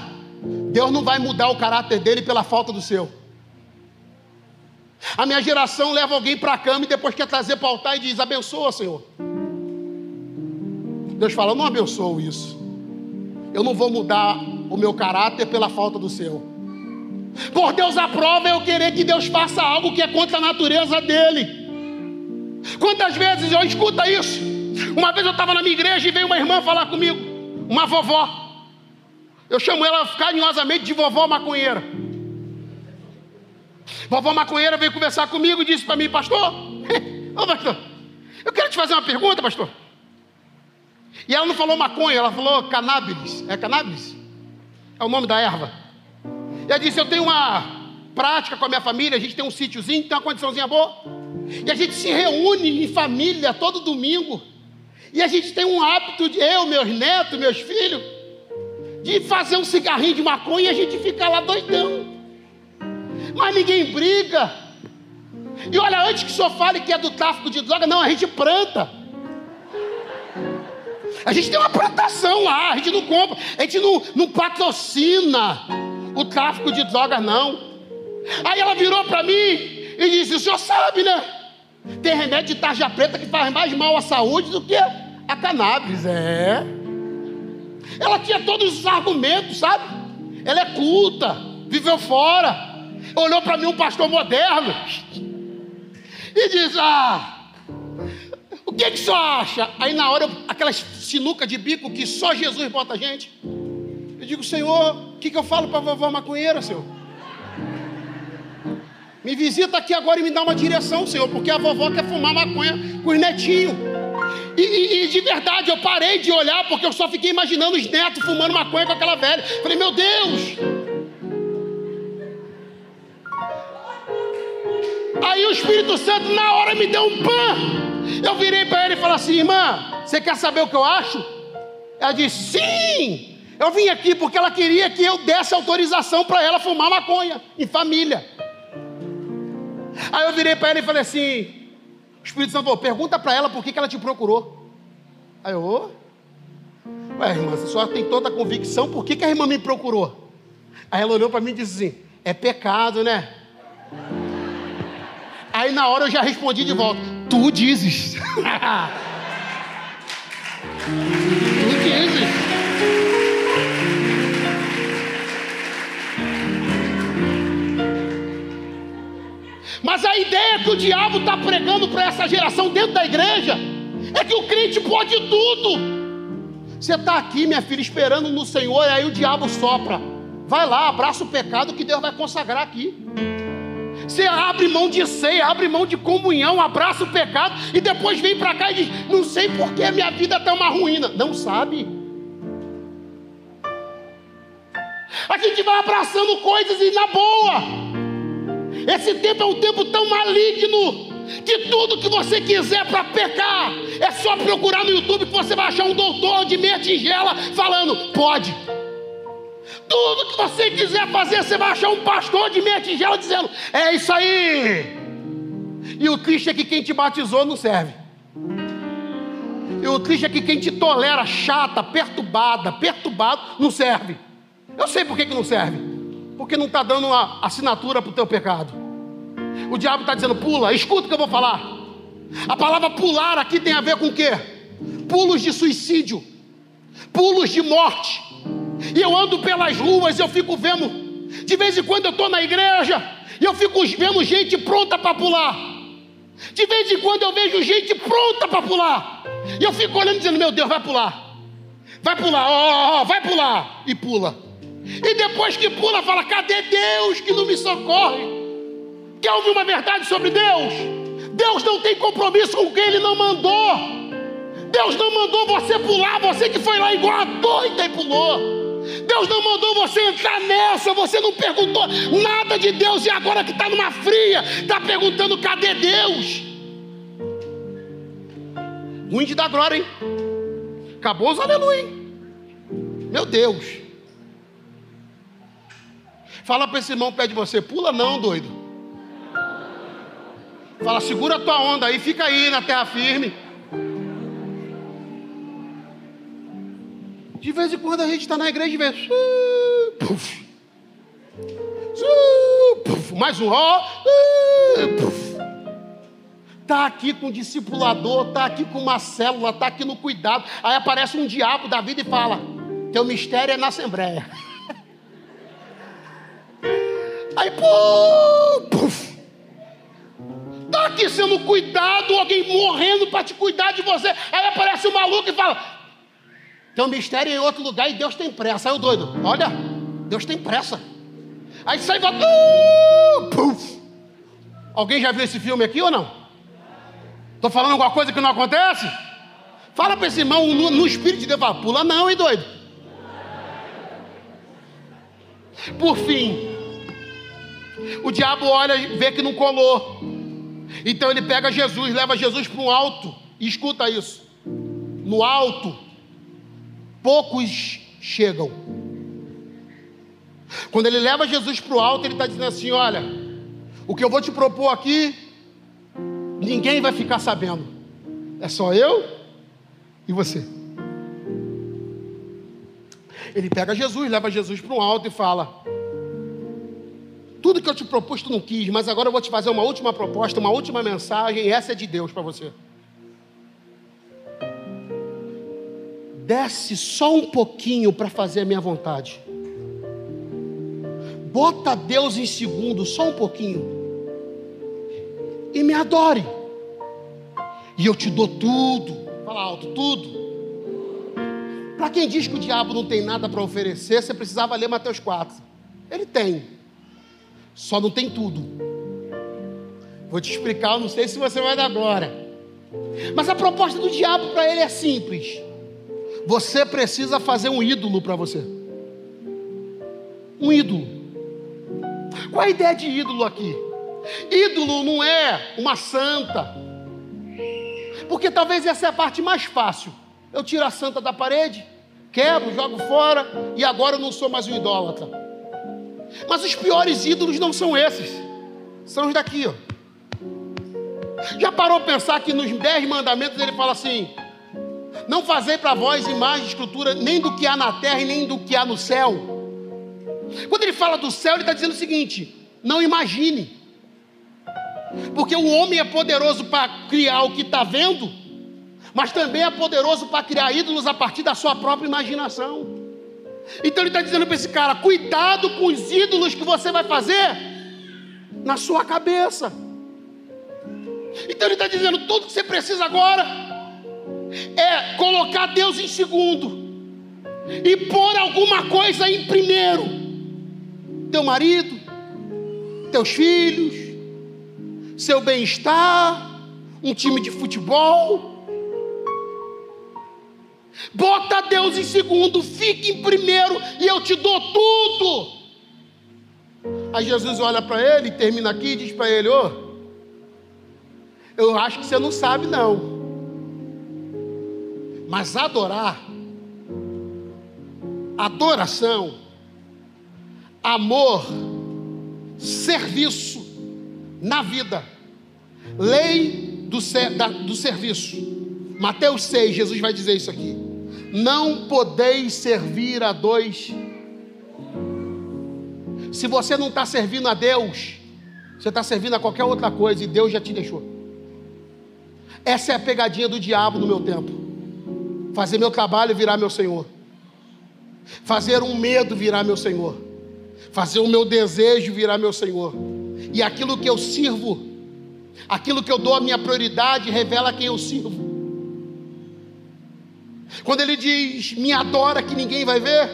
Deus não vai mudar o caráter dele pela falta do seu. A minha geração leva alguém para a cama e depois quer trazer para o altar e diz: abençoa, Senhor. Deus fala: eu não abençoo isso. Eu não vou mudar o meu caráter pela falta do seu. Por Deus aprova eu querer que Deus faça algo que é contra a natureza dele. Quantas vezes eu escuto isso? Uma vez eu estava na minha igreja e veio uma irmã falar comigo, uma vovó. Eu chamo ela carinhosamente de vovó maconheira. Vovó maconheira veio conversar comigo e disse para mim, pastor, ô pastor, eu quero te fazer uma pergunta, pastor. E ela não falou maconha, ela falou cannabis. É cannabis? É o nome da erva. E ela disse: Eu tenho uma prática com a minha família, a gente tem um sítiozinho, tem uma condiçãozinha boa. E a gente se reúne em família todo domingo. E a gente tem um hábito de eu, meus netos, meus filhos, de fazer um cigarrinho de maconha e a gente fica lá doidão. Mas ninguém briga. E olha, antes que o senhor fale que é do tráfico de droga, não, a gente planta. A gente tem uma plantação lá, a gente não compra, a gente não, não patrocina o tráfico de drogas, não. Aí ela virou para mim e disse: O senhor sabe, né? Tem remédio de tarja preta que faz mais mal à saúde do que a cannabis. É. Ela tinha todos os argumentos, sabe? Ela é culta, viveu fora. Olhou para mim um pastor moderno e diz: Ah, o que, que o senhor acha? Aí na hora, aquelas sinuca de bico que só Jesus bota a gente. Eu digo, Senhor, o que, que eu falo para a vovó maconheira, Senhor? Me visita aqui agora e me dá uma direção, Senhor, porque a vovó quer fumar maconha com os netinhos. E, e, e, de verdade, eu parei de olhar porque eu só fiquei imaginando os netos fumando maconha com aquela velha. Falei, meu Deus! Aí o Espírito Santo na hora me deu um pan. Eu virei para ele e falei assim: irmã, você quer saber o que eu acho? Ela disse: sim. Eu vim aqui porque ela queria que eu desse autorização para ela fumar maconha em família. Aí eu virei para ela e falei assim: Espírito Santo pergunta para ela por que, que ela te procurou. Aí eu, oh. ué, irmã, você só tem toda a convicção, por que, que a irmã me procurou? Aí ela olhou para mim e disse assim: é pecado, né? Aí na hora eu já respondi de volta: Tu dizes. tu dizes. Mas a ideia que o diabo está pregando para essa geração dentro da igreja é que o crente pode tudo. Você está aqui, minha filha, esperando no Senhor, e aí o diabo sopra. Vai lá, abraça o pecado que Deus vai consagrar aqui. Você abre mão de ceia, abre mão de comunhão, abraça o pecado e depois vem para cá e diz: Não sei por que minha vida está uma ruína. Não sabe. A gente vai abraçando coisas e na boa. Esse tempo é um tempo tão maligno que tudo que você quiser para pecar é só procurar no YouTube que você vai achar um doutor de meia tigela falando pode. Tudo que você quiser fazer, você vai achar um pastor de meia tigela dizendo é isso aí. E o triste é que quem te batizou não serve. E o triste é que quem te tolera chata, perturbada, perturbado, não serve. Eu sei por que, que não serve. Porque não está dando uma assinatura para o teu pecado. O diabo está dizendo, pula, escuta o que eu vou falar. A palavra pular aqui tem a ver com o quê? Pulos de suicídio, pulos de morte. E eu ando pelas ruas e eu fico vendo, de vez em quando eu estou na igreja, e eu fico vendo gente pronta para pular. De vez em quando eu vejo gente pronta para pular. E eu fico olhando dizendo, meu Deus, vai pular. Vai pular, ó, oh, vai pular. E pula. E depois que pula, fala, cadê Deus que não me socorre? Quer ouvir uma verdade sobre Deus? Deus não tem compromisso com quem Ele não mandou. Deus não mandou você pular, você que foi lá igual a doida e pulou. Deus não mandou você entrar nessa, você não perguntou nada de Deus e agora que está numa fria, está perguntando cadê Deus? Ruim de dar glória, hein? Acabou os aleluia, hein? Meu Deus. Fala para esse irmão perto de você, pula não, doido. Fala, segura a tua onda aí, fica aí na terra firme. De vez em quando a gente está na igreja e vê. Puf, puf, mais um ó. Está aqui com o discipulador, está aqui com uma célula, está aqui no cuidado. Aí aparece um diabo da vida e fala: Teu mistério é na Assembleia. Aí, puf, Está aqui sendo cuidado, alguém morrendo para te cuidar de você. Aí aparece um maluco e fala: tem um mistério em outro lugar e Deus tem pressa. Aí o doido, olha, Deus tem pressa. Aí sai e. Uh, Alguém já viu esse filme aqui ou não? Estou falando alguma coisa que não acontece? Fala para esse irmão no, no, espírito de Deus, fala, pula não, hein, doido. Por fim, o diabo olha e vê que não colou. Então ele pega Jesus, leva Jesus para um alto e escuta isso. No alto poucos chegam. Quando ele leva Jesus para o alto, ele está dizendo assim: Olha, o que eu vou te propor aqui, ninguém vai ficar sabendo, é só eu e você. Ele pega Jesus, leva Jesus para o alto e fala: Tudo que eu te propus, tu não quis, mas agora eu vou te fazer uma última proposta, uma última mensagem, e essa é de Deus para você. Desce só um pouquinho para fazer a minha vontade. Bota Deus em segundo, só um pouquinho. E me adore. E eu te dou tudo. Fala alto, tudo. Para quem diz que o diabo não tem nada para oferecer, você precisava ler Mateus 4. Ele tem. Só não tem tudo. Vou te explicar, não sei se você vai dar agora. Mas a proposta do diabo para ele é simples. Você precisa fazer um ídolo para você. Um ídolo. Qual a ideia de ídolo aqui? Ídolo não é uma santa. Porque talvez essa é a parte mais fácil. Eu tiro a santa da parede, quebro, jogo fora e agora eu não sou mais um idólatra. Mas os piores ídolos não são esses. São os daqui, ó. Já parou pensar que nos dez mandamentos ele fala assim: não fazei para vós imagem escultura, nem do que há na terra e nem do que há no céu. Quando ele fala do céu, ele está dizendo o seguinte: não imagine. Porque o homem é poderoso para criar o que está vendo, mas também é poderoso para criar ídolos a partir da sua própria imaginação. Então ele está dizendo para esse cara: cuidado com os ídolos que você vai fazer na sua cabeça. Então ele está dizendo: tudo que você precisa agora é colocar Deus em segundo e pôr alguma coisa em primeiro. Teu marido, teus filhos, seu bem-estar, um time de futebol. Bota Deus em segundo, fique em primeiro, e eu te dou tudo. Aí Jesus olha para ele, termina aqui e diz para ele: Ô, oh, eu acho que você não sabe, não. Mas adorar, adoração, amor, serviço na vida, lei do, da, do serviço. Mateus 6, Jesus vai dizer isso aqui. Não podeis servir a dois. Se você não está servindo a Deus, você está servindo a qualquer outra coisa e Deus já te deixou. Essa é a pegadinha do diabo no meu tempo. Fazer meu trabalho virar meu Senhor. Fazer um medo virar meu Senhor. Fazer o meu desejo virar meu Senhor. E aquilo que eu sirvo, aquilo que eu dou a minha prioridade, revela quem eu sirvo. Quando ele diz, me adora que ninguém vai ver,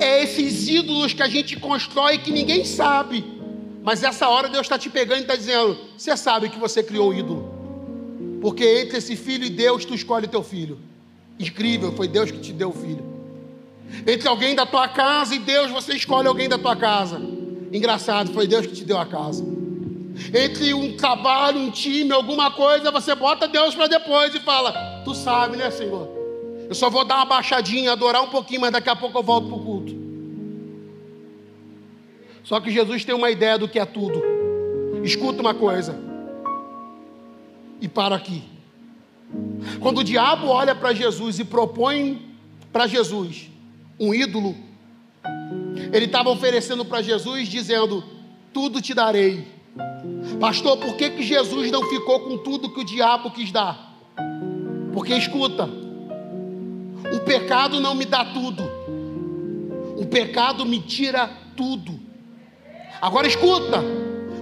é esses ídolos que a gente constrói que ninguém sabe. Mas essa hora Deus está te pegando e está dizendo: Você sabe que você criou um ídolo. Porque entre esse filho e Deus, tu escolhe teu filho. Incrível, foi Deus que te deu o filho. Entre alguém da tua casa e Deus, você escolhe alguém da tua casa. Engraçado, foi Deus que te deu a casa. Entre um trabalho, um time, alguma coisa, você bota Deus para depois e fala: Tu sabe, né, Senhor? Eu só vou dar uma baixadinha, adorar um pouquinho, mas daqui a pouco eu volto para o culto. Só que Jesus tem uma ideia do que é tudo. Escuta uma coisa. E para aqui. Quando o diabo olha para Jesus e propõe para Jesus um ídolo, ele estava oferecendo para Jesus, dizendo: Tudo te darei. Pastor, por que, que Jesus não ficou com tudo que o diabo quis dar? Porque escuta, o pecado não me dá tudo. O pecado me tira tudo. Agora escuta: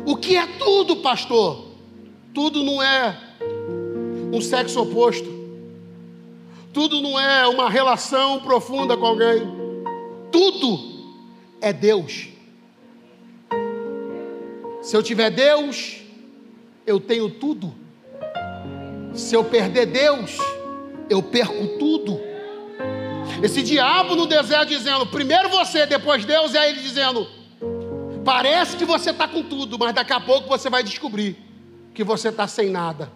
o que é tudo, pastor? Tudo não é um sexo oposto. Tudo não é uma relação profunda com alguém. Tudo é Deus. Se eu tiver Deus, eu tenho tudo. Se eu perder Deus, eu perco tudo. Esse diabo no deserto dizendo, primeiro você, depois Deus, e aí ele dizendo, parece que você está com tudo, mas daqui a pouco você vai descobrir que você está sem nada.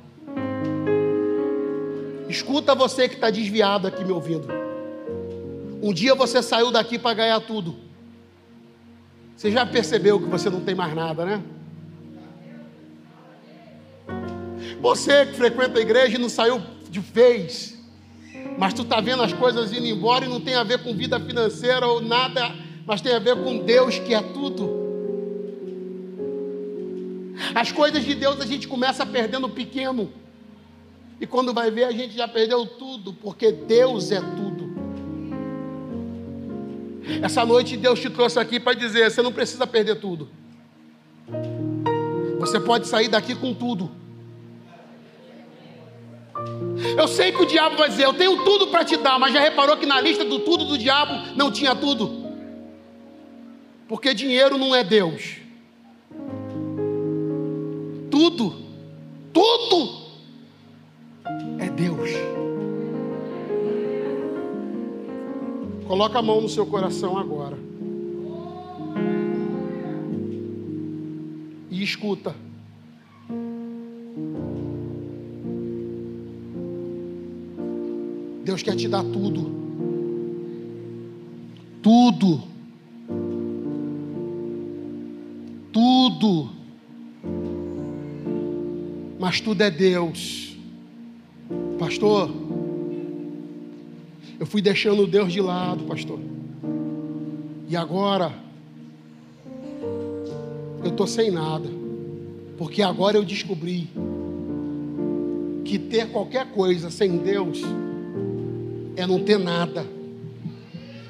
Escuta você que está desviado aqui me ouvindo. Um dia você saiu daqui para ganhar tudo. Você já percebeu que você não tem mais nada, né? Você que frequenta a igreja e não saiu de vez mas tu está vendo as coisas indo embora e não tem a ver com vida financeira ou nada, mas tem a ver com Deus que é tudo. As coisas de Deus a gente começa perdendo pequeno, e quando vai ver a gente já perdeu tudo, porque Deus é tudo. Essa noite Deus te trouxe aqui para dizer: você não precisa perder tudo, você pode sair daqui com tudo. Eu sei que o diabo vai dizer: Eu tenho tudo para te dar, mas já reparou que na lista do tudo do diabo não tinha tudo? Porque dinheiro não é Deus. Tudo, tudo é Deus. Coloca a mão no seu coração agora. E escuta. Deus quer te dar tudo. Tudo. Tudo. Mas tudo é Deus. Pastor, eu fui deixando Deus de lado, pastor. E agora eu estou sem nada. Porque agora eu descobri que ter qualquer coisa sem Deus é não ter nada.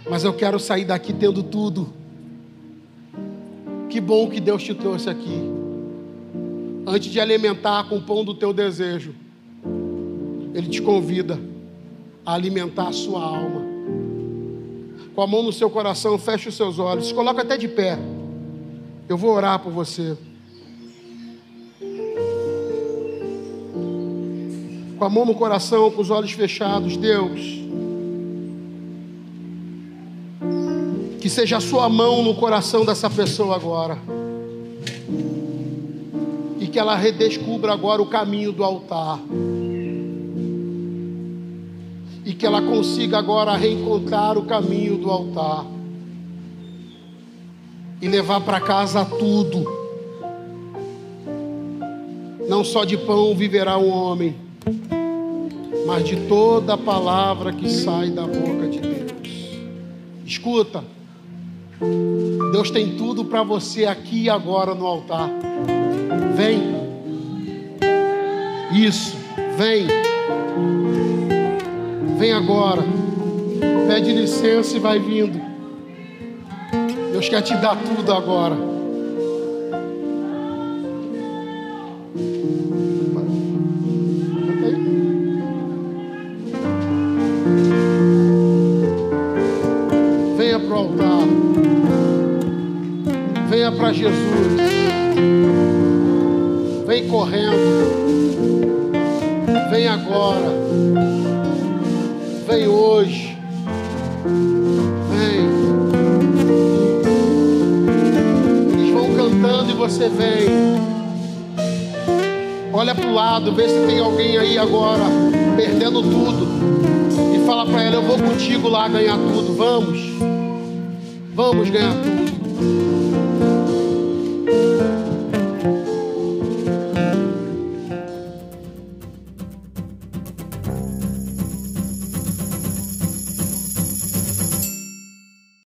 Mas eu quero sair daqui tendo tudo. Que bom que Deus te trouxe aqui. Antes de alimentar com o pão do teu desejo, Ele te convida a alimentar a sua alma. Com a mão no seu coração, feche os seus olhos, coloca até de pé. Eu vou orar por você. Com a mão no coração, com os olhos fechados, Deus. Que seja a sua mão no coração dessa pessoa agora. E que ela redescubra agora o caminho do altar. Que ela consiga agora reencontrar o caminho do altar. E levar para casa tudo. Não só de pão viverá o um homem, mas de toda a palavra que sai da boca de Deus. Escuta. Deus tem tudo para você aqui e agora no altar. Vem. Isso, vem. Vem agora. Pede licença e vai vindo. Deus quer te dar tudo agora. Venha para o altar. Venha para Jesus. Vem correndo. Vem agora. Vem hoje. Vem. Eles vão cantando e você vem. Olha para o lado, vê se tem alguém aí agora perdendo tudo. E fala para ela: Eu vou contigo lá ganhar tudo. Vamos. Vamos ganhar tudo.